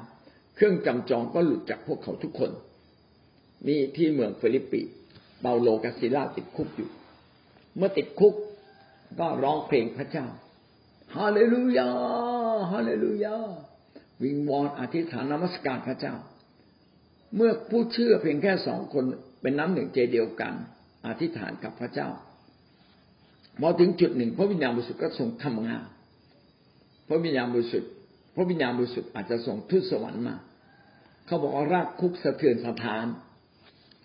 เครื่องจำจองก็หลุดจากพวกเขาทุกคน นี่ที่เมืองฟิลิปปี เปาโลกับสิลาสติดคุกอยู่ เมื่อติดคุกก็ร้องเพลงพระเจ้าฮาเลลูยาฮาเลลูยาวิงวอนอธิษฐานนมัสการพระเจ้า เมื่อผู้เชื่อเพียงแค่สองคนเป็นน้ำหนึ่งใจเดียวกันออธิษฐานกับพระเจ้าพอถึงจุดหนึ่ง พระวิญญาณบริสุทธิ์ก็ทรงทำงาน พระวิญญาณบริสุทธิ์พระวิญญาณบริสุทธิ์อาจจะส่งทูตสวรรค์มา เขาบอกว่า รากคุกสะเทือนสถาน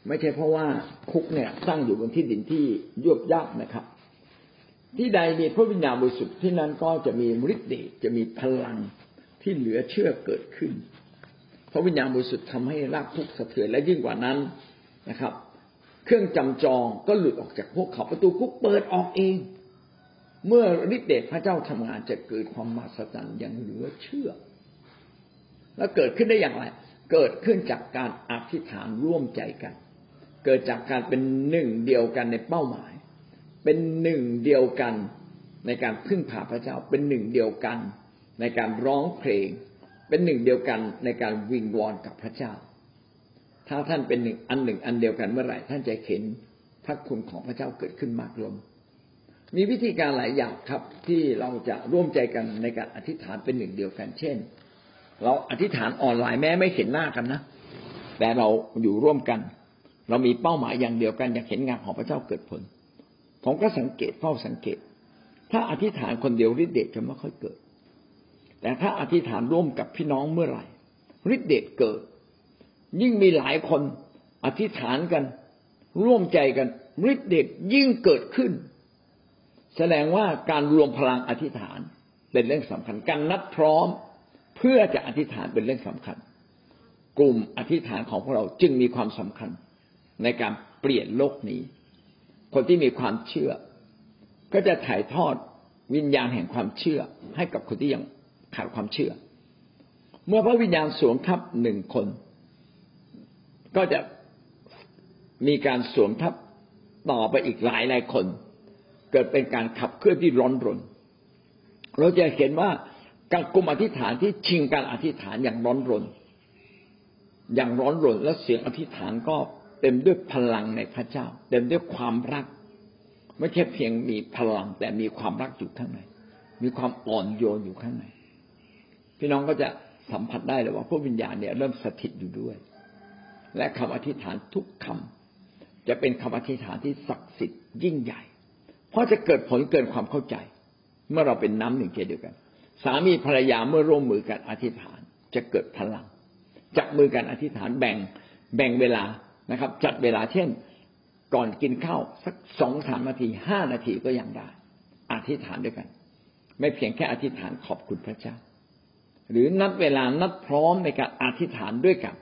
ไม่ใช่เพราะว่าคุกเนี่ยสร้างอยู่บนที่ดินที่ยุบยับนะครับ ที่ใดมีพระวิญญาณบริสุทธิ์ที่นั้นก็จะมีฤทธิ์เดชจะมีพลังที่เหลือเชื่อเกิดขึ้น พระวิญญาณบริสุทธิ์ทำให้รากคุกสะเทือนและยิ่งกว่านั้นนะครับ เครื่องจำจองก็หลุดออกจากพวกเขาประตูคุกเปิดออกเอง เมื่อฤทธิ์เดชพระเจ้าทำงานจะเกิดความมหัศจรรย์อย่างเหลือเชื่อ แล้วเกิดขึ้นได้อย่างไร เกิดขึ้นจากการอธิษฐานร่วมใจกัน เกิดจากการเป็นหนึ่งเดียวกันในเป้าหมาย เป็นหนึ่งเดียวกันในการพึ่งพาพระเจ้า เป็นหนึ่งเดียวกัน ในการร้องเพลง เป็นหนึ่งเดียวกันในการวิงวอนกับพระเจ้า ถ้าท่านเป็นหนึ่งอันหนึ่งอันเดียวกันเมื่อไหร่ท่านจะเห็นพระคุณของพระเจ้าเกิดขึ้นมากล้นมีวิธีการหลายอย่างครับที่เราจะร่วมใจกันในการอธิษฐานเป็นหนึ่งเดียวกัน เช่น เราอธิษฐานออนไลน์แม้ไม่เห็นหน้ากันนะ แต่เราอยู่ร่วมกัน เรามีเป้าหมายอย่างเดียวกันอยากเห็นงานของพระเจ้าเกิดผล ผมก็สังเกตเฝ้าสังเกต ถ้าอธิษฐานคนเดียวฤทธิเดชจะไม่ค่อยเกิด แต่ถ้าอธิษฐานร่วมกับพี่น้องเมื่อไหร่ฤทธิเดชเกิด ยิ่งมีหลายคนอธิษฐานกัน ร่วมใจกันฤทธิเดชยิ่งเกิดขึ้น แสดงว่าการรวมพลังอธิษฐานเป็นเรื่องสำคัญการนัดพร้อมเพื่อจะอธิษฐานเป็นเรื่องสำคัญ กลุ่มอธิษฐานของพวกเราจึงมีความสำคัญ ในการเปลี่ยนโลกนี้ คนที่มีความเชื่อ ก็จะถ่ายทอดวิญญาณแห่งความเชื่อ ให้กับคนที่ยังขาดความเชื่อ เมื่อพระวิญญาณสวมทับหนึ่งคน ก็จะมีการสวมทับต่อไปอีกหลายหลายคน เกิดเป็นการขับเคลื่อนที่ร้อนรน เราจะเห็นว่าการกลุ่มอธิษฐานที่ชิงการอธิษฐานอย่างร้อนรน อย่างร้อนรนและเสียงอธิษฐานก็ เต็มด้วยพลังในพระเจ้า เต็มด้วยความรัก ไม่ใช่เพียงมีพลัง แต่มีความรักอยู่ข้างใน มีความอ่อนโยนอยู่ข้างใน พี่น้องก็จะสัมผัสได้เลยว่าพระวิญญาณเนี่ยเริ่มสถิตอยู่ด้วย และคำอธิษฐานทุกคำจะเป็นคำอธิษฐานที่ศักดิ์สิทธิ์ยิ่งใหญ่ เพราะจะเกิดผลเกินความเข้าใจ เมื่อเราเป็นน้ำหนึ่งใจเดียวกัน สามีภรรยาเมื่อร่วมมือกันอธิษฐานจะเกิดพลังจับมือกันอธิษฐานแบ่งแบ่งเวลา นะครับ จัดเวลาเช่น ก่อนกินข้าวสักสองสามนาทีห้านาทีก็ยังได้อธิษฐานด้วยกัน ไม่เพียงแค่อธิษฐานขอบคุณพระเจ้า หรือนัดเวลานัดพร้อมในการอธิษฐานด้วยกัน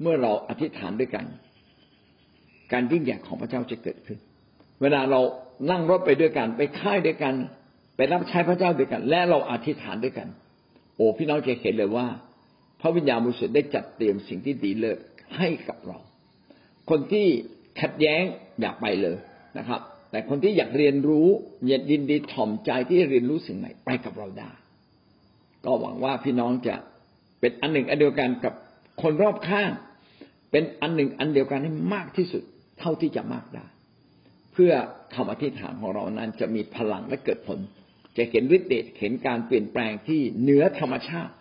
เมื่อเราอธิษฐานด้วยกัน การยิ่งใหญ่ของพระเจ้าจะเกิดขึ้น เวลาเรานั่งรถไปด้วยกัน ไปค่ายด้วยกัน ไปรับใช้พระเจ้าด้วยกัน และเราอธิษฐานด้วยกัน โอ้พี่น้องจะเห็นเลยว่า พระวิญญาณบริสุทธิ์ได้จัดเตรียมสิ่งที่ดีเลิศ ให้กับเรา คนที่ขัดแย้งอยากไปเลยนะครับ แต่คนที่อยากเรียนรู้ยินดีถ่อมใจที่เรียนรู้สิ่งใหม่ไปกับเราได้ ก็หวังว่าพี่น้องจะเป็นอันหนึ่งอันเดียวกันกับคนรอบข้าง เป็นอันหนึ่งอันเดียวกันให้มากที่สุดเท่าที่จะมากได้ เพื่อคำอธิษฐานของเรานั้นจะมีพลังและเกิดผล จะเห็นฤทธิ์เดชเห็นการเปลี่ยนแปลงที่เหนือธรรมชาติ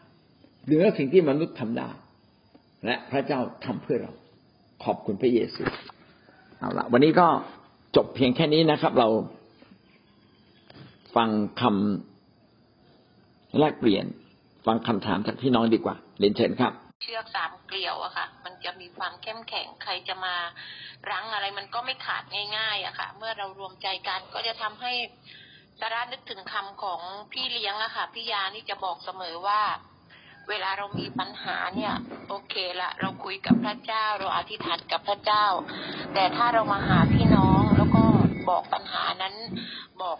เหนือสิ่งที่มนุษย์ทำได้ และพระเจ้าทำเพื่อเรา ขอบคุณพระเยซูเอาละวันนี้ก็จบเพียงแค่นี้นะครับ เราฟังคำแลกเปลี่ยน ฟังคำถามจากพี่น้องดีกว่าเรียนเชิญครับ เชือกสามเกลียวอะค่ะ มันจะมีความเข้มแข็งใครจะมารั้งอะไร มันก็ไม่ขาดง่ายๆอะค่ะ เมื่อเรารวมใจกันก็จะทำให้สาระนึกถึงคำของพี่เลี้ยงอะค่ะพี่ยานี่จะบอกเสมอว่า เวลาเรามีปัญหาเนี่ย โอเคละเราคุยกับพระเจ้า เราอธิษฐานกับพระเจ้า แต่ถ้าเรามาหาพี่น้องแล้วก็บอกปัญหานั้นบอก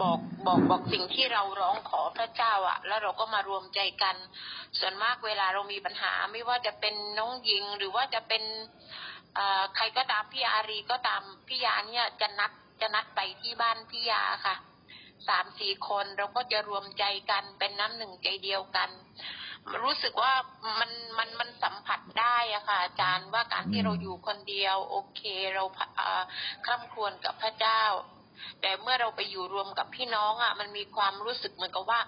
บอกบอกบอกสิ่งที่เราร้องขอพระเจ้าอะแล้วเราก็มารวมใจกัน ส่วนมากเวลาเรามีปัญหาไม่ว่าจะเป็นน้องหญิงหรือว่าจะเป็นใครก็ตามพี่อารีก็ตามพี่ยาเนี่ยจะนัดจะนัดไปที่บ้านพี่ยาค่ะ สามสี่คนเราก็จะรวมใจกันเป็นน้ำหนึ่งใจเดียวกัน รู้สึกว่ามันมันมันสัมผัสได้อะค่ะ อาจารย์ว่าการที่เราอยู่คนเดียว โอเคเราคร่ำครวญกับพระเจ้า แต่เมื่อเราไปอยู่รวมกับพี่น้องอะ มันมีความรู้สึกเหมือนกับว่า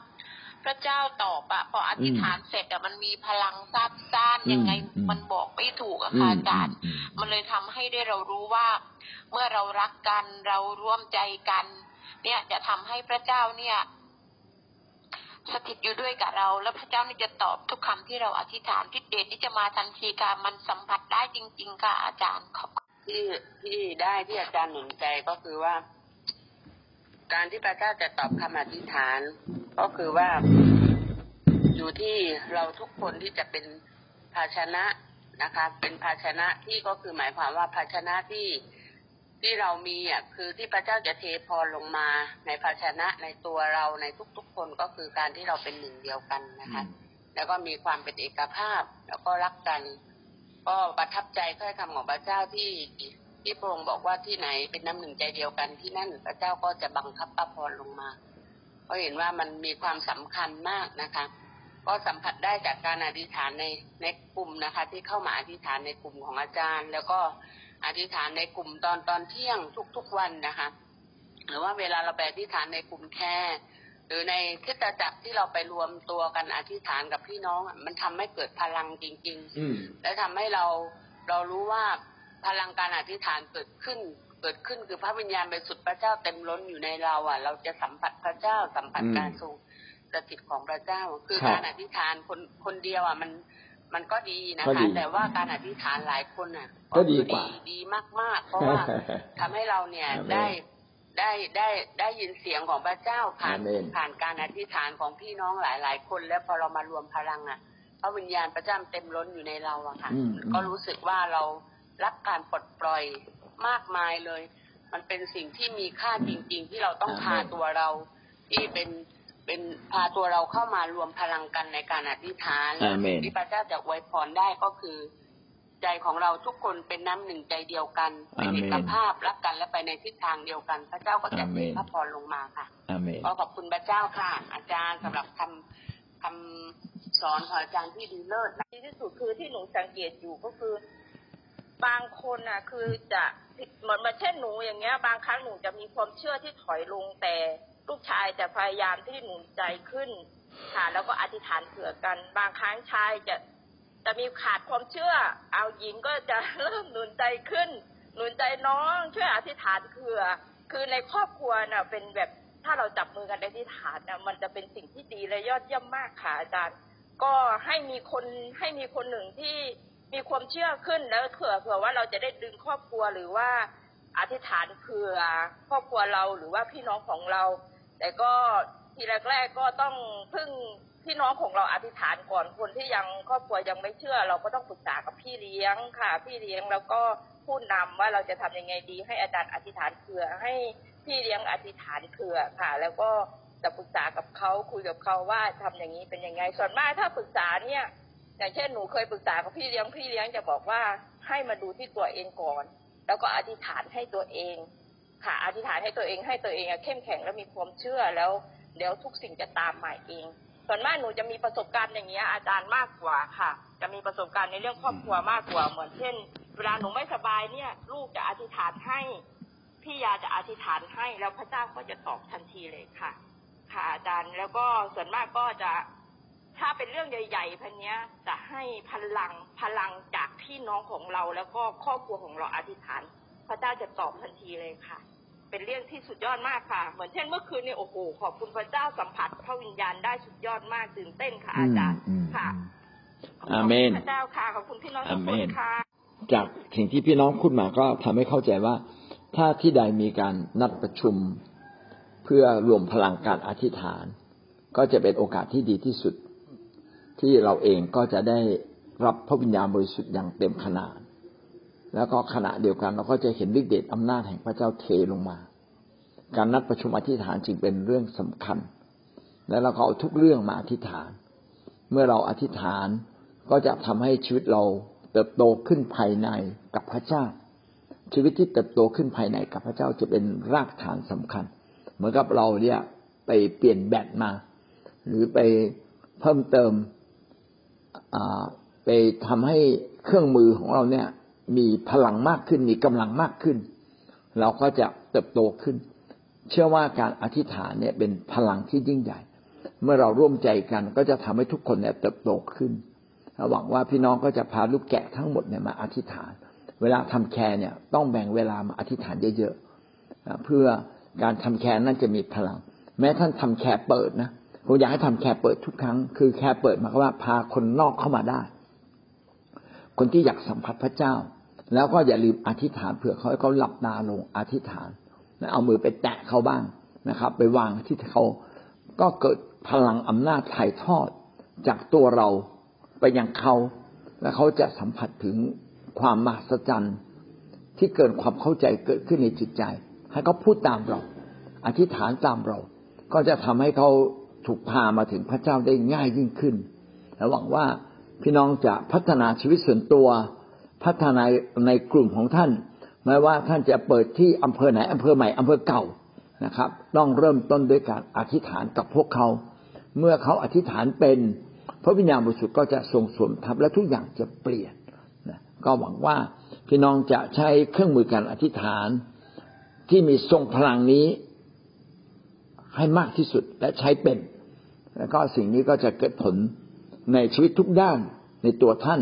พระเจ้าตอบอะพออธิษฐานเสร็จอะมันมีพลังซาบซ่านยังไงอืมมันบอกไม่ถูกอะอืค่ะมอาจารย์อืมมันเลยทำให้ได้เรารู้ว่า เมื่อเรารักกันเราร่วมใจกัน เนี่ยจะทำให้พระเจ้าเนี่ยสถิตอยู่ด้วยกับเรา แล้วพระเจ้านี่จะตอบทุกคำที่เราอธิษฐานทิศเดชที่จะมาทันทีค่ะมันสัมผัสได้จริง ๆ ค่ะอาจารย์ขอบคุณที่ที่ได้ที่อาจารย์หนุนใจก็คือว่า การที่พระเจ้าจะตอบคำอธิษฐาน ก็คือว่าอยู่ที่เราทุกคนที่จะเป็นภาชนะนะคะ เป็นภาชนะที่ก็คือหมายความว่าภาชนะที่ ที่เรามีอะคือที่พระเจ้าจะเทพรลงมา ในภาชนะในตัวเราในทุกๆคนก็คือการที่เราเป็นหนึ่งเดียวกันนะคะ แล้วก็มีความเป็นเอกภาพ แล้วก็รักกัน ก็ประทับใจถ้อยคำของพระเจ้าที่ที่พระองค์บอกว่าที่ไหนเป็นน้ำหนึ่งใจเดียวกันที่นั่นพระเจ้าก็จะบังคับพระพรลงมาก็เห็นว่ามันมีความสำคัญมากนะคะ ก็สัมผัสได้จากการอธิษฐานในในกลุ่มนะคะ ที่เข้ามาอธิษฐานในกลุ่มของอาจารย์ แล้วก็ อธิษฐานในกลุ่มตอนตอนเที่ยงทุกๆวันนะคะ หรือว่าเวลาเราไปอธิษฐานในกลุ่มแค่หรือในคริสตจักรที่เราไปรวมตัวกันอธิษฐานกับพี่น้องอะมันทำให้เกิดพลังจริงๆอืมและทำให้เราเรารู้ว่าพลังการอธิษฐานเกิดขึ้น เกิดขึ้นคือพระวิญญาณบริสุทธิ์พระเจ้าเต็มล้นอยู่ในเราอะ เราจะสัมผัสพระเจ้าสัมผัสอืมการทรงสถิตของพระเจ้า คือครับการอธิษฐานคนคนเดียวอะมัน มันก็ดีนะก็คะดีแต่ว่าการอธิษฐานหลายคนอะก็ดีกว่าคือดีมาก ๆ เพราะว่าทำให้เราเนี่ยอาเมนได้ได้ได้ได้ยินเสียงของพระเจ้าผ่านอาเมนผ่านการอธิษฐานของพี่น้องหลายๆคน แล้วพอเรามารวมพลังอะพระวิญญาณพระเจ้าเต็มล้นอยู่ในเราอะค่ะอืมก็รู้สึกว่าเรารับการปลดปล่อยมากมายเลย มันเป็นสิ่งที่มีค่าจริง ๆ ที่เราต้องอาเมนพาตัวเรา ที่เป็น เป็นพาตัวเราเข้ามารวมพลังกันในการอธิษฐานอาเมนที่พระเจ้าจะอวยพรได้ก็คือ ใจของเราทุกคนเป็นน้ำหนึ่งใจเดียวกันเป็นอาเมนเอกภาพรักกันและไปในทิศทางเดียวกัน พระเจ้าก็จะอาเมมีนพระพรลงมาค่ะอาเมนก็ขอบคุณพระเจ้าค่ะ อาจารย์สำหรับคำคำสอนของอาจารย์ที่ดีเลิศนะดีที่สุดคือที่หนูสังเกตอยู่ก็คือ บางคนน่ะ คือจะเหมือนมือนเช่นหนูอย่างเงี้ย บางครั้งหนูจะมีความเชื่อที่ถอยลงแต่ลูกชายจะพยายามที่หนุนใจขึ้นค่ะแล้วก็อธิษฐานเผื่อกัน บางครั้งชายจะจะมีขาดความเชื่อ เอาหญิงก็จะเริ่มหนุนใจขึ้น หนุนใจน้องช่วยอธิษฐานเผื่อ คือในครอบครัวน่ะ เป็นแบบถ้าเราจับมือกันในอธิษฐานน่ะ มันจะเป็นสิ่งที่ดีและยอดเยี่ยมมากค่ะอาจารย์ ก็ให้มีคนให้มีคนหนึ่งที่ มีความเชื่อขึ้นแล้วเผื่อเผื่อว่าเราจะได้ดึงครอบครัวหรือว่าอธิษฐานเผื่อครอบครัวเราหรือว่าพี่น้องของเรา แต่ก็ทีแรกๆกก็ต้องพึ่งพี่น้องของเราอธิษฐานก่อนคนที่ยังครอบครัวยังไม่เชื่อ เราก็ต้องปรึกษากับพี่เลี้ยงค่ะ พี่เลี้ยงแล้วก็ผู้นำว่าเราจะทำยังไงดี ให้อาจารย์อธิษฐานเผื่อให้พี่เลี้ยงอธิษฐานเผื่อค่ะ แล้วก็จะปรึกษากับเขาคุยกับเขาว่าทำอย่างนี้เป็นยังไงส่วนมากถ้าปรึกษาเนี่ย อย่างเช่นหนูเคยปรึกษากับพี่เลี้ยงพี่เลี้ยงจะบอกว่าให้มาดูที่ตัวเองก่อน แล้วก็อธิษฐานให้ตัวเอง ค่ะ อธิษฐานให้ตัวเองให้ตัวเองอะเข้มแข็งและมีความเชื่อแล้วเดี๋ยวทุกสิ่งจะตามมาเอง ส่วนมากหนูจะมีประสบการณ์อย่างเงี้ยอาจารย์มากกว่าค่ะ จะมีประสบการณ์ในเรื่องครอบครัวมากกว่าเหมือนเช่น เวลาหนูไม่สบายเนี่ย ลูกจะอธิษฐานให้พี่ยาจะอธิษฐานให้แล้วพระเจ้าก็จะตอบทันทีเลยค่ะ ค่ะอาจารย์แล้วก็ส่วนมากก็จะ ถ้าเป็นเรื่องใหญ่ๆพันเนี้ย จะให้พลังพลังจากพี่น้องของเราแล้วก็ครอบครัวของเราอธิษฐาน พระเจ้าจะตอบทันทีเลยค่ะ เป็นเรื่องที่สุดยอดมากค่ะ เหมือนเช่นเมื่อคืนเนี่ยโอ้โหขอบคุณพระเจ้าสัมผัสพระวิญญาณได้สุดยอดมากตื่นเต้นค่ะ อาจารย์อืมค่ะอาเมนขบคุณพระเจ้าค่ะขอบคุณพี่น้องทุกอาคเมนนค่ะจากสิ่งที่พี่น้องพูดมาก็ทำให้เข้าใจว่า ถ้าที่ใดมีการนัดประชุม เพื่อรวมพลังการอธิษฐาน ก็จะเป็นโอกาสที่ดีที่สุด ที่เราเองก็จะได้รับพระวิญญาณบริสุทธิ์อย่างเต็มขนาด แล้วก็ขณะเดียวกันเราก็จะเห็นฤทธิเดชอำนาจแห่งพระเจ้าเทลงมา การนัดประชุมอธิษฐานจึงเป็นเรื่องสำคัญ และเราก็เอาทุกเรื่องมาอธิษฐาน เมื่อเราอธิษฐานก็จะทำให้ชีวิตเราเติบโตขึ้นภายในกับพระเจ้า ชีวิตที่เติบโตขึ้นภายในกับพระเจ้าจะเป็นรากฐานสำคัญ เหมือนกับเราเนี่ยไปเปลี่ยนแบตมา หรือไปเพิ่มเติม ไปทำให้เครื่องมือของเราเนี่ย มีพลังมากขึ้น มีกำลังมากขึ้น เราก็จะเติบโตขึ้น เชื่อว่าการอธิษฐานเนี่ยเป็นพลังที่ยิ่งใหญ่ เมื่อเราร่วมใจกันก็จะทำให้ทุกคนเนี่ยเติบโตขึ้นหวังว่าพี่น้องก็จะพาลูกแกะทั้งหมดเนี่ยมาอธิษฐาน เวลาทำแคร์เนี่ย ต้องแบ่งเวลามาอธิษฐานเยอะๆเพื่อการทำแคร์นั่นจะมีพลัง แม้ท่านทำแคร์เปิดนะ ผมอยากให้ทำแคร์เปิดทุกครั้ง คือแคร์เปิดหมายความว่าพาคนนอกเข้ามาได้ คนที่อยากสัมผัสพระเจ้า แล้วก็อย่าลืมอธิษฐานเผื่อเขาให้เขาหลับตาลงอธิษฐานเอามือไปแตะเขาบ้างนะครับ ไปวางที่เขาก็เกิดพลังอำนาจถ่ายทอดจากตัวเราไปยังเขา และเขาจะสัมผัสถึงความมหัศจรรย์ที่เกินความเข้าใจเกิดขึ้นในจิตใจ ให้เขาพูดตามเรา อธิษฐานตามเรา ก็จะทำให้เขา ถูกพามาถึงพระเจ้าได้ง่ายยิ่งขึ้นและหวังว่าพี่น้องจะพัฒนาชีวิตส่วนตัวพัฒนาในกลุ่มของท่านไม่ว่าท่านจะเปิดที่อำเภอไหนอำเภอใหม่อำเภอเก่านะครับ ต้องเริ่มต้นด้วยการอธิษฐานกับพวกเขา เมื่อเขาอธิษฐานเป็น พระวิญญาณบริสุทธิ์ก็จะทรงสวมทับและทุกอย่างจะเปลี่ยนนะก็หวังว่าพี่น้องจะใช้เครื่องมือการอธิษฐาน ที่มีทรงพลังนี้ให้มากที่สุดและใช้เป็น แล้วก็สิ่งนี้ก็จะเกิดผลในชีวิตทุกด้านในตัวท่าน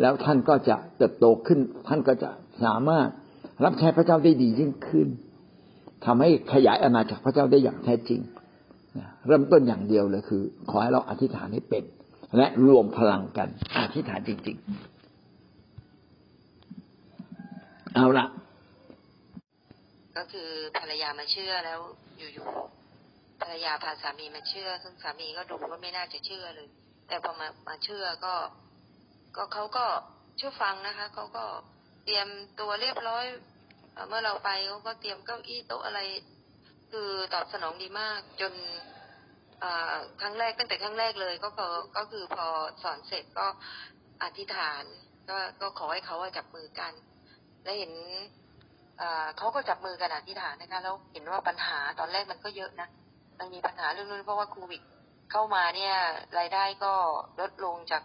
แล้วท่านก็จะเติบโตขึ้น ท่านก็จะสามารถรับใช้พระเจ้าได้ดียิ่งขึ้นทำให้ขยายอาณาจักรพระเจ้าได้อย่างแท้จริงเริ่มต้นอย่างเดียวเลยคือ ขอให้เราอธิษฐานให้เป็น และรวมพลังกัน อธิษฐานจริง ๆ เอาละก็คือภรรยามาเชื่อแล้วอยู่ๆ ภรรยาพาสามีมาเชื่อ ซึ่งสามีก็ดูว่าไม่น่าจะเชื่อเลย แต่พอมามาเชื่อก็ ก็เขาก็เชื่อฟังนะคะเขาก็เตรียมตัวเรียบร้อยเมื่อเราไปเขาก็เตรียมเก้าอี้โต๊ะอะไร คือตอบสนองดีมาก จนครั้งแรกตั้งแต่ครั้งแรกเลย ก็ก็คือพอสอนเสร็จก็อธิษฐาน ก็ก็ขอให้เขาจับมือกัน และเห็นเขาก็จับมือกันอธิษฐานนะคะแล้วเห็นว่าปัญหาตอนแรกมันก็เยอะนะ มันมีปัญหาเรื่องนู้นเพราะว่าโควิดเข้ามาเนี่ย รายได้ก็ลดลงจาก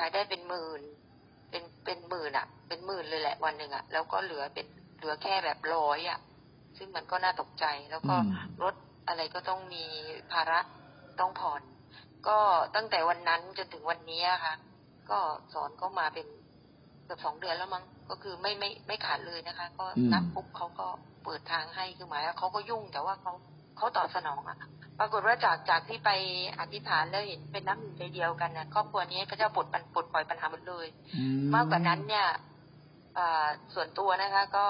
รายได้เป็นหมื่น เป็นเป็นหมื่นอะเป็นหมื่นเลยแหละวันหนึ่งอะแล้วก็เหลือเป็นเหลือแค่แบบร้อยอะซึ่งมันก็น่าตกใจแล้วก็รถอะไรก็ต้องมีภาระต้องผ่อน ก็ตั้งแต่วันนั้นจนถึงวันนี้ค่ะ ก็สอนก็มาเป็นเกือบสองเดือนแล้วมั้งก็คือไม่ไม่ไม่ขาดเลยนะคะ ก็นับปุ๊บเขาก็เปิดทางให้คือหมายว่าเขาก็ยุ่งแต่ว่าเขา เขาตอบสนองอะปรากฏว่าจากจากที่ไปอธิษฐานแล้วเห็นเป็นน้ำหนึ่งใจเดียวกันนะครอบครัวนี้พระเจ้าปลดปันปลดปล่อยปัญหาหมดเลยมากกว่านั้นเนี่ยส่วนตัวนะคะ ก็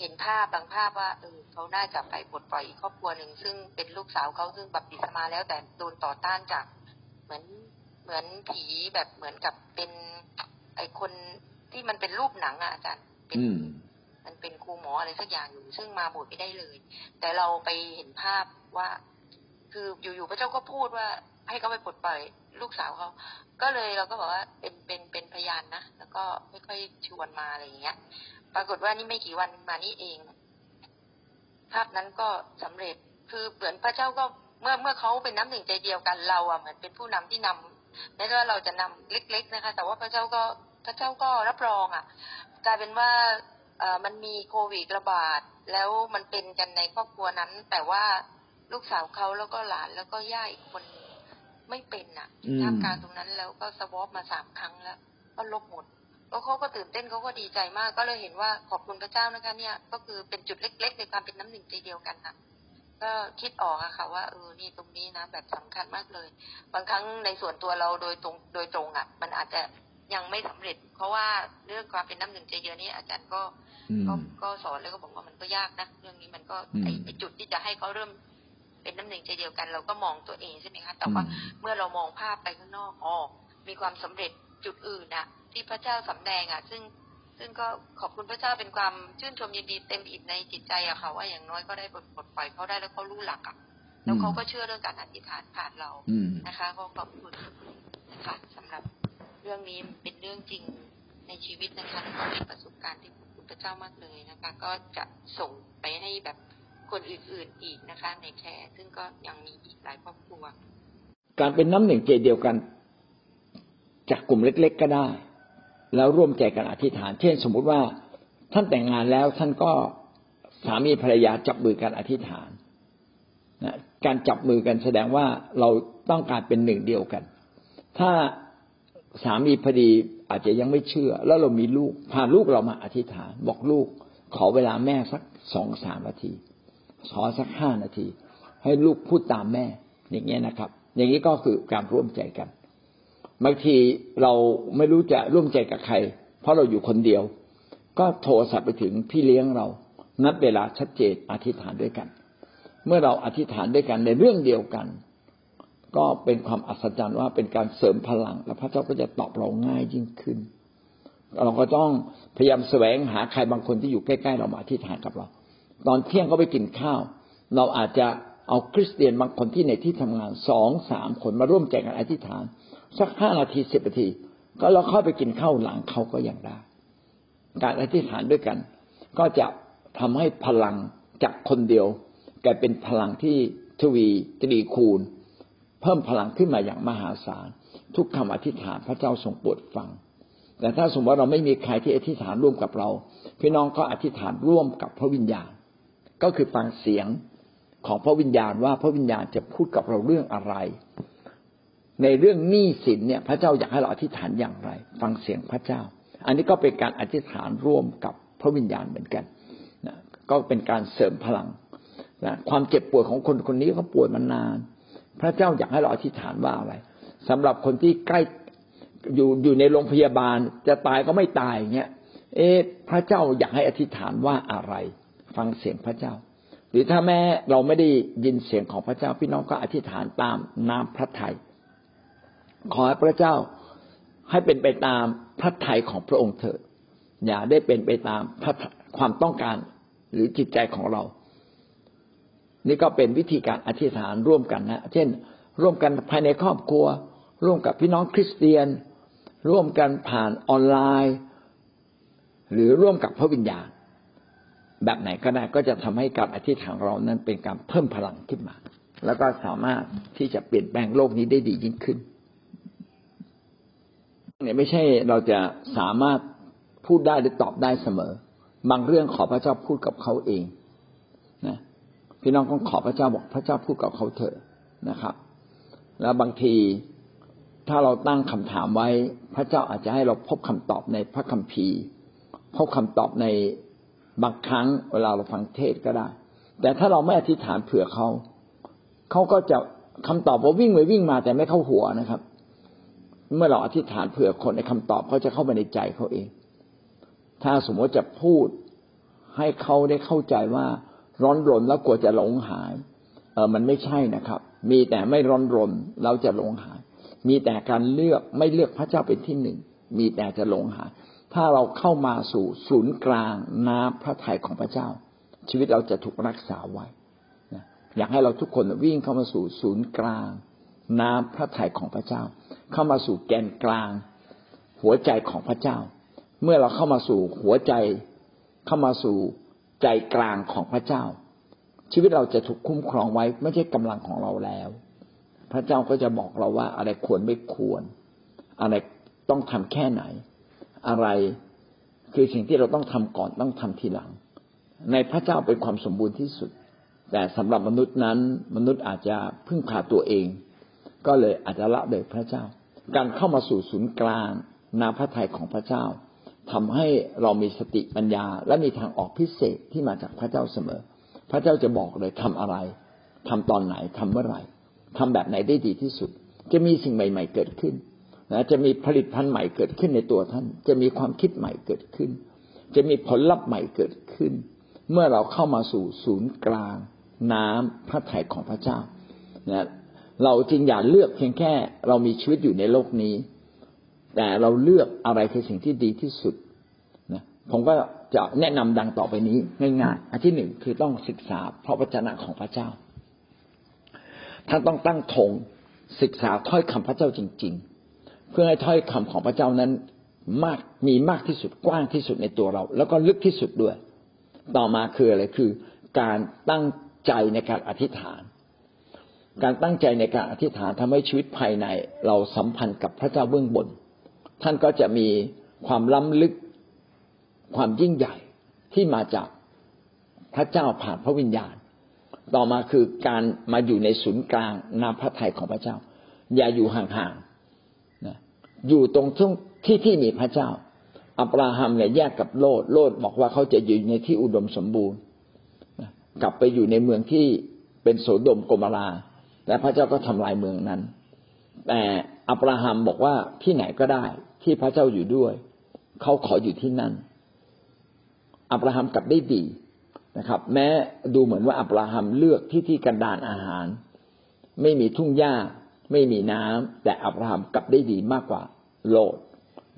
เห็นภาพบางภาพว่าเออเขาน่าจะไปปลดปล่อยอีกครอบครัวหนึ่งซึ่งเป็นลูกสาวเขาซึ่งบัพติศมาแล้วแต่โดนต่อต้านจาก เหมือนเหมือนผีแบบเหมือนกับเป็น ไอคนที่มันเป็นรูปหนังอะอาจารย์เป็น มันเป็นครูหมออะไรสักอย่างอยู่ ซึ่งมาบวชไม่ได้เลย แต่เราไปเห็นภาพว่า คืออยู่ๆพระเจ้าก็พูดว่า ให้เขาไปปลดปล่อยลูกสาวเขา ก็เลยเราก็บอกว่าเป็นเป็นเป็นพยานนะ แล้วก็ไม่ค่อยชวนมาอะไรอย่างเงี้ย ปรากฏว่านี่ไม่กี่วันมานี่เอง ภาพนั้นก็สำเร็จ คือเหมือนพระเจ้าก็เมื่อเมื่อเขาเป็นน้ำหนึ่งใจเดียวกันเราอะเหมือนเป็นผู้นำที่นำแม้ว่าเราจะนำเล็ก ๆ นะคะ แต่ว่าพระเจ้าก็พระเจ้าก็รับรองอะ กลายเป็นว่า มันมีโควิดระบาด แล้วมันเป็นกันในครอบครัวนั้น แต่ว่าลูกสาวเขาแล้วก็หลานแล้วก็ย่าอีกคนไม่เป็นอะท่ามกลางตรงนั้นแล้วก็สวอปมาสามครั้งแล้ว ก็ลบหมดแล้วเขาก็ตื่นเต้นเขาก็ดีใจมาก ก็เลยเห็นว่าขอบคุณพระเจ้านะคะ เนี่ย ก็คือเป็นจุดเล็ก ๆ ในความเป็นน้ำหนึ่งใจเดียวกันนะก็คิดออกอะค่ะ ว่าเออนี่ตรงนี้นะแบบสำคัญมากเลย บางครั้งในส่วนตัวเราโดยตรงโดยตรงอะมันอาจจะยังไม่สำเร็จ เพราะว่าเรื่องความเป็นน้ำหนึ่งใจเดียวนี้อาจารย์ก็ ก็ก็สอนแล้วก็บอกว่ามันก็ยากนะเรื่องนี้มันก็ไอจุดที่จะให้เขาเริ่มเป็นน้ำหนึ่งใจเดียวกัน เราก็มองตัวเองใช่ไหมคะแต่ว่าเมื่อเรามองภาพไปข้างนอกอ๋อมีความสำเร็จจุดอื่นอะที่พระเจ้าสำแดงอะซึ่งซึ่งก็ขอบคุณพระเจ้าเป็นความชื่นชมยินดีเต็มอิ่มในจิตใจอะค่ะว่าอย่างน้อยก็ได้ปลดปลดปล่อยเขาได้แล้วเขารู้หลักอะแล้วเขาก็เชื่อเรื่องการอธิษฐานผ่านเรานะคะก็ขอบคุณนะคะสำหรับเรื่องนี้เป็นเรื่องจริงในชีวิตนะคะเป็นประสบการณ์ที่ขอบคุณ พระเจ้ามากเลยนะคะ ก็จะส่งไปให้แบบคนอื่นๆอีกนะคะ ในแคร์ซึ่งก็ยังมีอีกหลายครอบครัว การเป็นน้ำหนึ่งใจเดียวกัน จากกลุ่มเล็ก ๆ ก็ได้ แล้วร่วมใจกันอธิษฐาน เช่น สมมุติว่าท่านแต่งงานแล้วท่านก็สามีภรรยาจับมือกันอธิษฐานนะการจับมือกันแสดงว่าเราต้องการเป็นหนึ่งเดียวกัน ถ้าสามีพอดี อาจจะยังไม่เชื่อ แล้วเรามีลูก พาลูกเรามาอธิษฐาน บอกลูก ขอเวลาแม่สักสองสามนาที ขอสักห้านาที ให้ลูกพูดตามแม่ อย่างเงี้ยนะครับ อย่างนี้ก็คือการร่วมใจกันบางทีเราไม่รู้จะร่วมใจกับใคร เพราะเราอยู่คนเดียว ก็โทรศัพท์ไปถึงพี่เลี้ยงเรานัดเวลาชัดเจนอธิษฐานด้วยกัน เมื่อเราอธิษฐานด้วยกันในเรื่องเดียวกัน ก็เป็นความอัศจรรย์ว่าเป็นการเสริมพลัง และพระเจ้าก็จะตอบเราง่ายยิ่งขึ้น เราก็ต้องพยายามแสวงหาใครบางคนที่อยู่ใกล้ๆเรามาอธิษฐานกับเรา ตอนเที่ยงก็ไปกินข้าว เราอาจจะเอาคริสเตียนบางคนที่ในที่ทำงานสองสามคนมาร่วมใจกันอธิษฐาน สักห้านาทีสิบนาที ก็เราเข้าไปกินข้าวหลังเขาก็ยังได้ การอธิษฐานด้วยกัน ก็จะทำให้พลังจากคนเดียวกลายเป็นพลังที่ทวีตรีคูณ เพิ่มพลังขึ้นมาอย่างมหาศาล ทุกคำอธิษฐานพระเจ้าทรงโปรดฟัง แต่ถ้าสมมติว่าเราไม่มีใครที่อธิษฐานร่วมกับเรา พี่น้องก็อธิษฐานร่วมกับพระวิญญาณ ก็คือฟังเสียงของพระวิญญาณว่าพระวิญญาณจะพูดกับเราเรื่องอะไร ในเรื่องหนี้สินเนี่ย พระเจ้าอยากให้เราอธิษฐานอย่างไร ฟังเสียงพระเจ้า อันนี้ก็เป็นการอธิษฐานร่วมกับพระวิญญาณเหมือนกันนะก็เป็นการเสริมพลังนะความเจ็บปวยของคนคนนี้เขาป่วยมานาน พระเจ้าอยากให้เราอธิษฐานว่าอะไรสำหรับคนที่ใกล้อยู่อยู่ในโรงพยาบาลจะตายก็ไม่ตายเงี้ย เอ๊ะพระเจ้าอยากให้อธิษฐานว่าอะไร ฟังเสียงพระเจ้า หรือถ้าแม้เราไม่ได้ยินเสียงของพระเจ้าพี่น้องก็อธิษฐานตามน้ำพระทยัยขอให้พระเจ้าให้เป็นไปตามพระทัยของพระองค์เถิดอย่าได้เป็นไปตามความต้องการหรือจิตใจของเรา นี่ก็เป็นวิธีการอธิษฐานร่วมกันนะ เช่น ร่วมกันภายในครอบครัว ร่วมกับพี่น้องคริสเตียน ร่วมกันผ่านออนไลน์ หรือร่วมกับพระวิญญาณ แบบไหนก็ได้ก็จะทำให้การอธิษฐานเรานั้นเป็นการเพิ่มพลังขึ้นมา แล้วก็สามารถที่จะเปลี่ยนแปลงโลกนี้ได้ดียิ่งขึ้นเนี่ยไม่ใช่เราจะสามารถพูดได้หรือตอบได้เสมอ บางเรื่องขอพระเจ้าพูดกับเขาเองนะ พี่น้องต้องขอพระเจ้าบอกพระเจ้าพูดกับเขาเถอะนะครับ แล้วบางทีถ้าเราตั้งคำถามไว้ พระเจ้าอาจจะให้เราพบคำตอบในพระคัมภีร์ พบคำตอบในบางครั้งเวลาเราฟังเทศก็ได้ แต่ถ้าเราไม่อธิษฐานเผื่อเขาเขาก็จะคำตอบว่าวิ่งไปวิ่งมาแต่ไม่เข้าหัวนะครับ เมื่อเราอธิษฐานเผื่อคนในคำตอบเขาจะเข้าไปในใจเขาเอง ถ้าสมมติจะพูดให้เขาได้เข้าใจว่า ร้อนรนแล้วกลัวจะหลงหาย เออมันไม่ใช่นะครับ มีแต่ไม่ร้อนรนเราจะหลงหาย มีแต่การเลือกไม่เลือกพระเจ้าเป็นที่หนึ่ง มีแต่จะหลงหาย ถ้าเราเข้ามาสู่ศูนย์กลางน้ำพระทัยของพระเจ้า ชีวิตเราจะถูกรักษาไว้อยากให้เราทุกคนวิ่งเข้ามาสู่ศูนย์กลาง น้ำพระทัยของพระเจ้า เข้ามาสู่แกนกลาง หัวใจของพระเจ้า เมื่อเราเข้ามาสู่หัวใจ เข้ามาสู่ ใจกลางของพระเจ้า ชีวิตเราจะถูกคุ้มครองไว้ ไม่ใช่กำลังของเราแล้ว พระเจ้าก็จะบอกเราว่าอะไรควรไม่ควร อะไรต้องทำแค่ไหน อะไรคือสิ่งที่เราต้องทำก่อนต้องทำทีหลัง ในพระเจ้าเป็นความสมบูรณ์ที่สุด แต่สำหรับมนุษย์นั้น มนุษย์อาจจะพึ่งพาตัวเอง ก็เลยอาจจะละเลยพระเจ้า การเข้ามาสู่ศูนย์กลางนาพระทัยของพระเจ้า ทำให้เรามีสติปัญญา และมีทางออกพิเศษที่มาจากพระเจ้าเสมอ พระเจ้าจะบอกเลยทำอะไรทำตอนไหนทำเมื่อไหร่ทำแบบไหนได้ดีที่สุด จะมีสิ่งใหม่ ๆ เกิดขึ้นนะจะมีผลิตภัณฑ์ใหม่เกิดขึ้นในตัวท่าน จะมีความคิดใหม่เกิดขึ้น จะมีผลลัพธ์ใหม่เกิดขึ้น เมื่อเราเข้ามาสู่ศูนย์กลาง น้ำพระทัยของพระเจ้านะเราจึงอย่าเลือกเพียงแค่ เรามีชีวิตอยู่ในโลกนี้ แต่เราเลือกอะไรคือสิ่งที่ดีที่สุดนะผมก็จะแนะนำดังต่อไปนี้ง่ายๆอันที่หนึ่งคือต้องศึกษาพระวจนะของพระเจ้าท่านต้องตั้งธงศึกษาถ้อยคำพระเจ้าจริง ๆ เพื่อให้ถ้อยคำของพระเจ้านั้นมากมีมากที่สุดกว้างที่สุดในตัวเรา แล้วก็ลึกที่สุดด้วย ต่อมาคืออะไรคือ การตั้งใจในการอธิษฐาน การตั้งใจในการอธิษฐานทำให้ชีวิตภายใน เราสัมพันธ์กับพระเจ้าเบื้องบน ท่านก็จะมีความล้ำลึกความยิ่งใหญ่ที่มาจากพระเจ้าผ่านพระวิญญาณ ต่อมาคือการมาอยู่ในศูนย์กลางนาพระทัยของพระเจ้า อย่าอยู่ห่างๆนะอยู่ตรงช่วงที่ที่มีพระเจ้า อับราฮัมเนี่ยแยกกับโลดโลดบอกว่าเขาจะอยู่ในที่อุดมสมบูรณ์กลับไปอยู่ในเมืองที่เป็นโสดมโกมาราและพระเจ้าก็ทำลายเมืองนั้น แต่อับราฮัมบอกว่าที่ไหนก็ได้ ที่พระเจ้าอยู่ด้วย เขาขออยู่ที่นั่น อับราฮัมกลับได้ดีนะครับ แม้ดูเหมือนว่าอับราฮัมเลือกที่ที่กันดานอาหาร ไม่มีทุ่งหญ้า ไม่มีน้ำแต่อับราฮัมกลับได้ดีมากกว่าโลด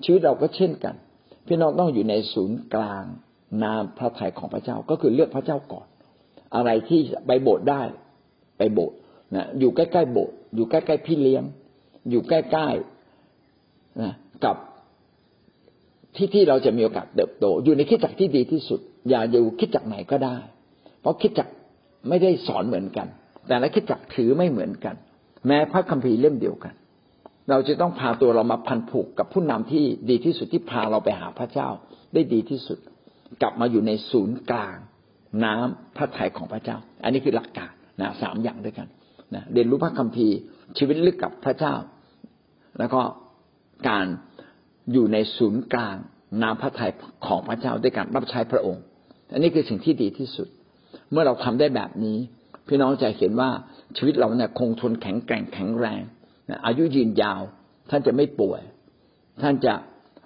ชีวิตเราก็เช่นกัน พี่น้องต้องอยู่ในศูนย์กลางนามพระทัยของพระเจ้าก็คือเลือกพระเจ้าก่อน อะไรที่ไปโบสถ์ได้ ไปโบสถ์นะอยู่ใกล้ๆโบสถ์อยู่ใกล้ๆพี่เลี้ยง อยู่ใกล้ๆนะ กับที่ที่เราจะมีโอกาสเติบโต อยู่ในคิดจักที่ดีที่สุด อย่าอยู่คิดจักไหนก็ได้ เพราะคิดจักไม่ได้สอนเหมือนกัน แต่ละคิดจักถือไม่เหมือนกัน แม้พระคัมภีร์เล่มเดียวกัน เราจะต้องพาตัวเรามาพันผูกกับผู้นำที่ดีที่สุดที่พาเราไปหาพระเจ้าได้ดีที่สุด กลับมาอยู่ในศูนย์กลาง น้ำพระทัยของพระเจ้า อันนี้คือหลักการนะสามอย่างด้วยกันนะเรียนรู้พระคัมภีร์ชีวิตลึกกับพระเจ้า แล้วก็ การอยู่ในศูนย์กลางน้ำพระทัยของพระเจ้าด้วยการรับใช้พระองค์ อันนี้คือสิ่งที่ดีที่สุด เมื่อเราทำได้แบบนี้ พี่น้องจะเห็นว่าชีวิตเราเนี่ยคงทนแข็งแกร่งแข็งแรงอายุยืนยาว ท่านจะไม่ป่วย ท่านจะ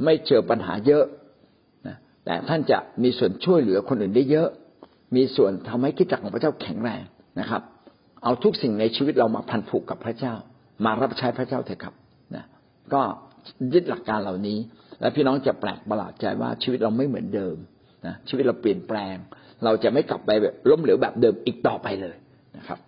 ไม่เจอปัญหาเยอะนะแต่ท่านจะมีส่วนช่วยเหลือคนอื่นได้เยอะ มีส่วนทำให้คิดจักของพระเจ้าแข็งแรงนะครับ เอาทุกสิ่งในชีวิตเรามาพันผูกกับพระเจ้า มารับใช้พระเจ้าเถอะครับนะก็ ยึดหลักการเหล่านี้ และพี่น้องจะแปลกประหลาดใจว่าชีวิตเราไม่เหมือนเดิมนะชีวิตเราเปลี่ยนแปลง เราจะไม่กลับไปแบบล้มเหลวแบบเดิมอีกต่อไปเลยนะครับ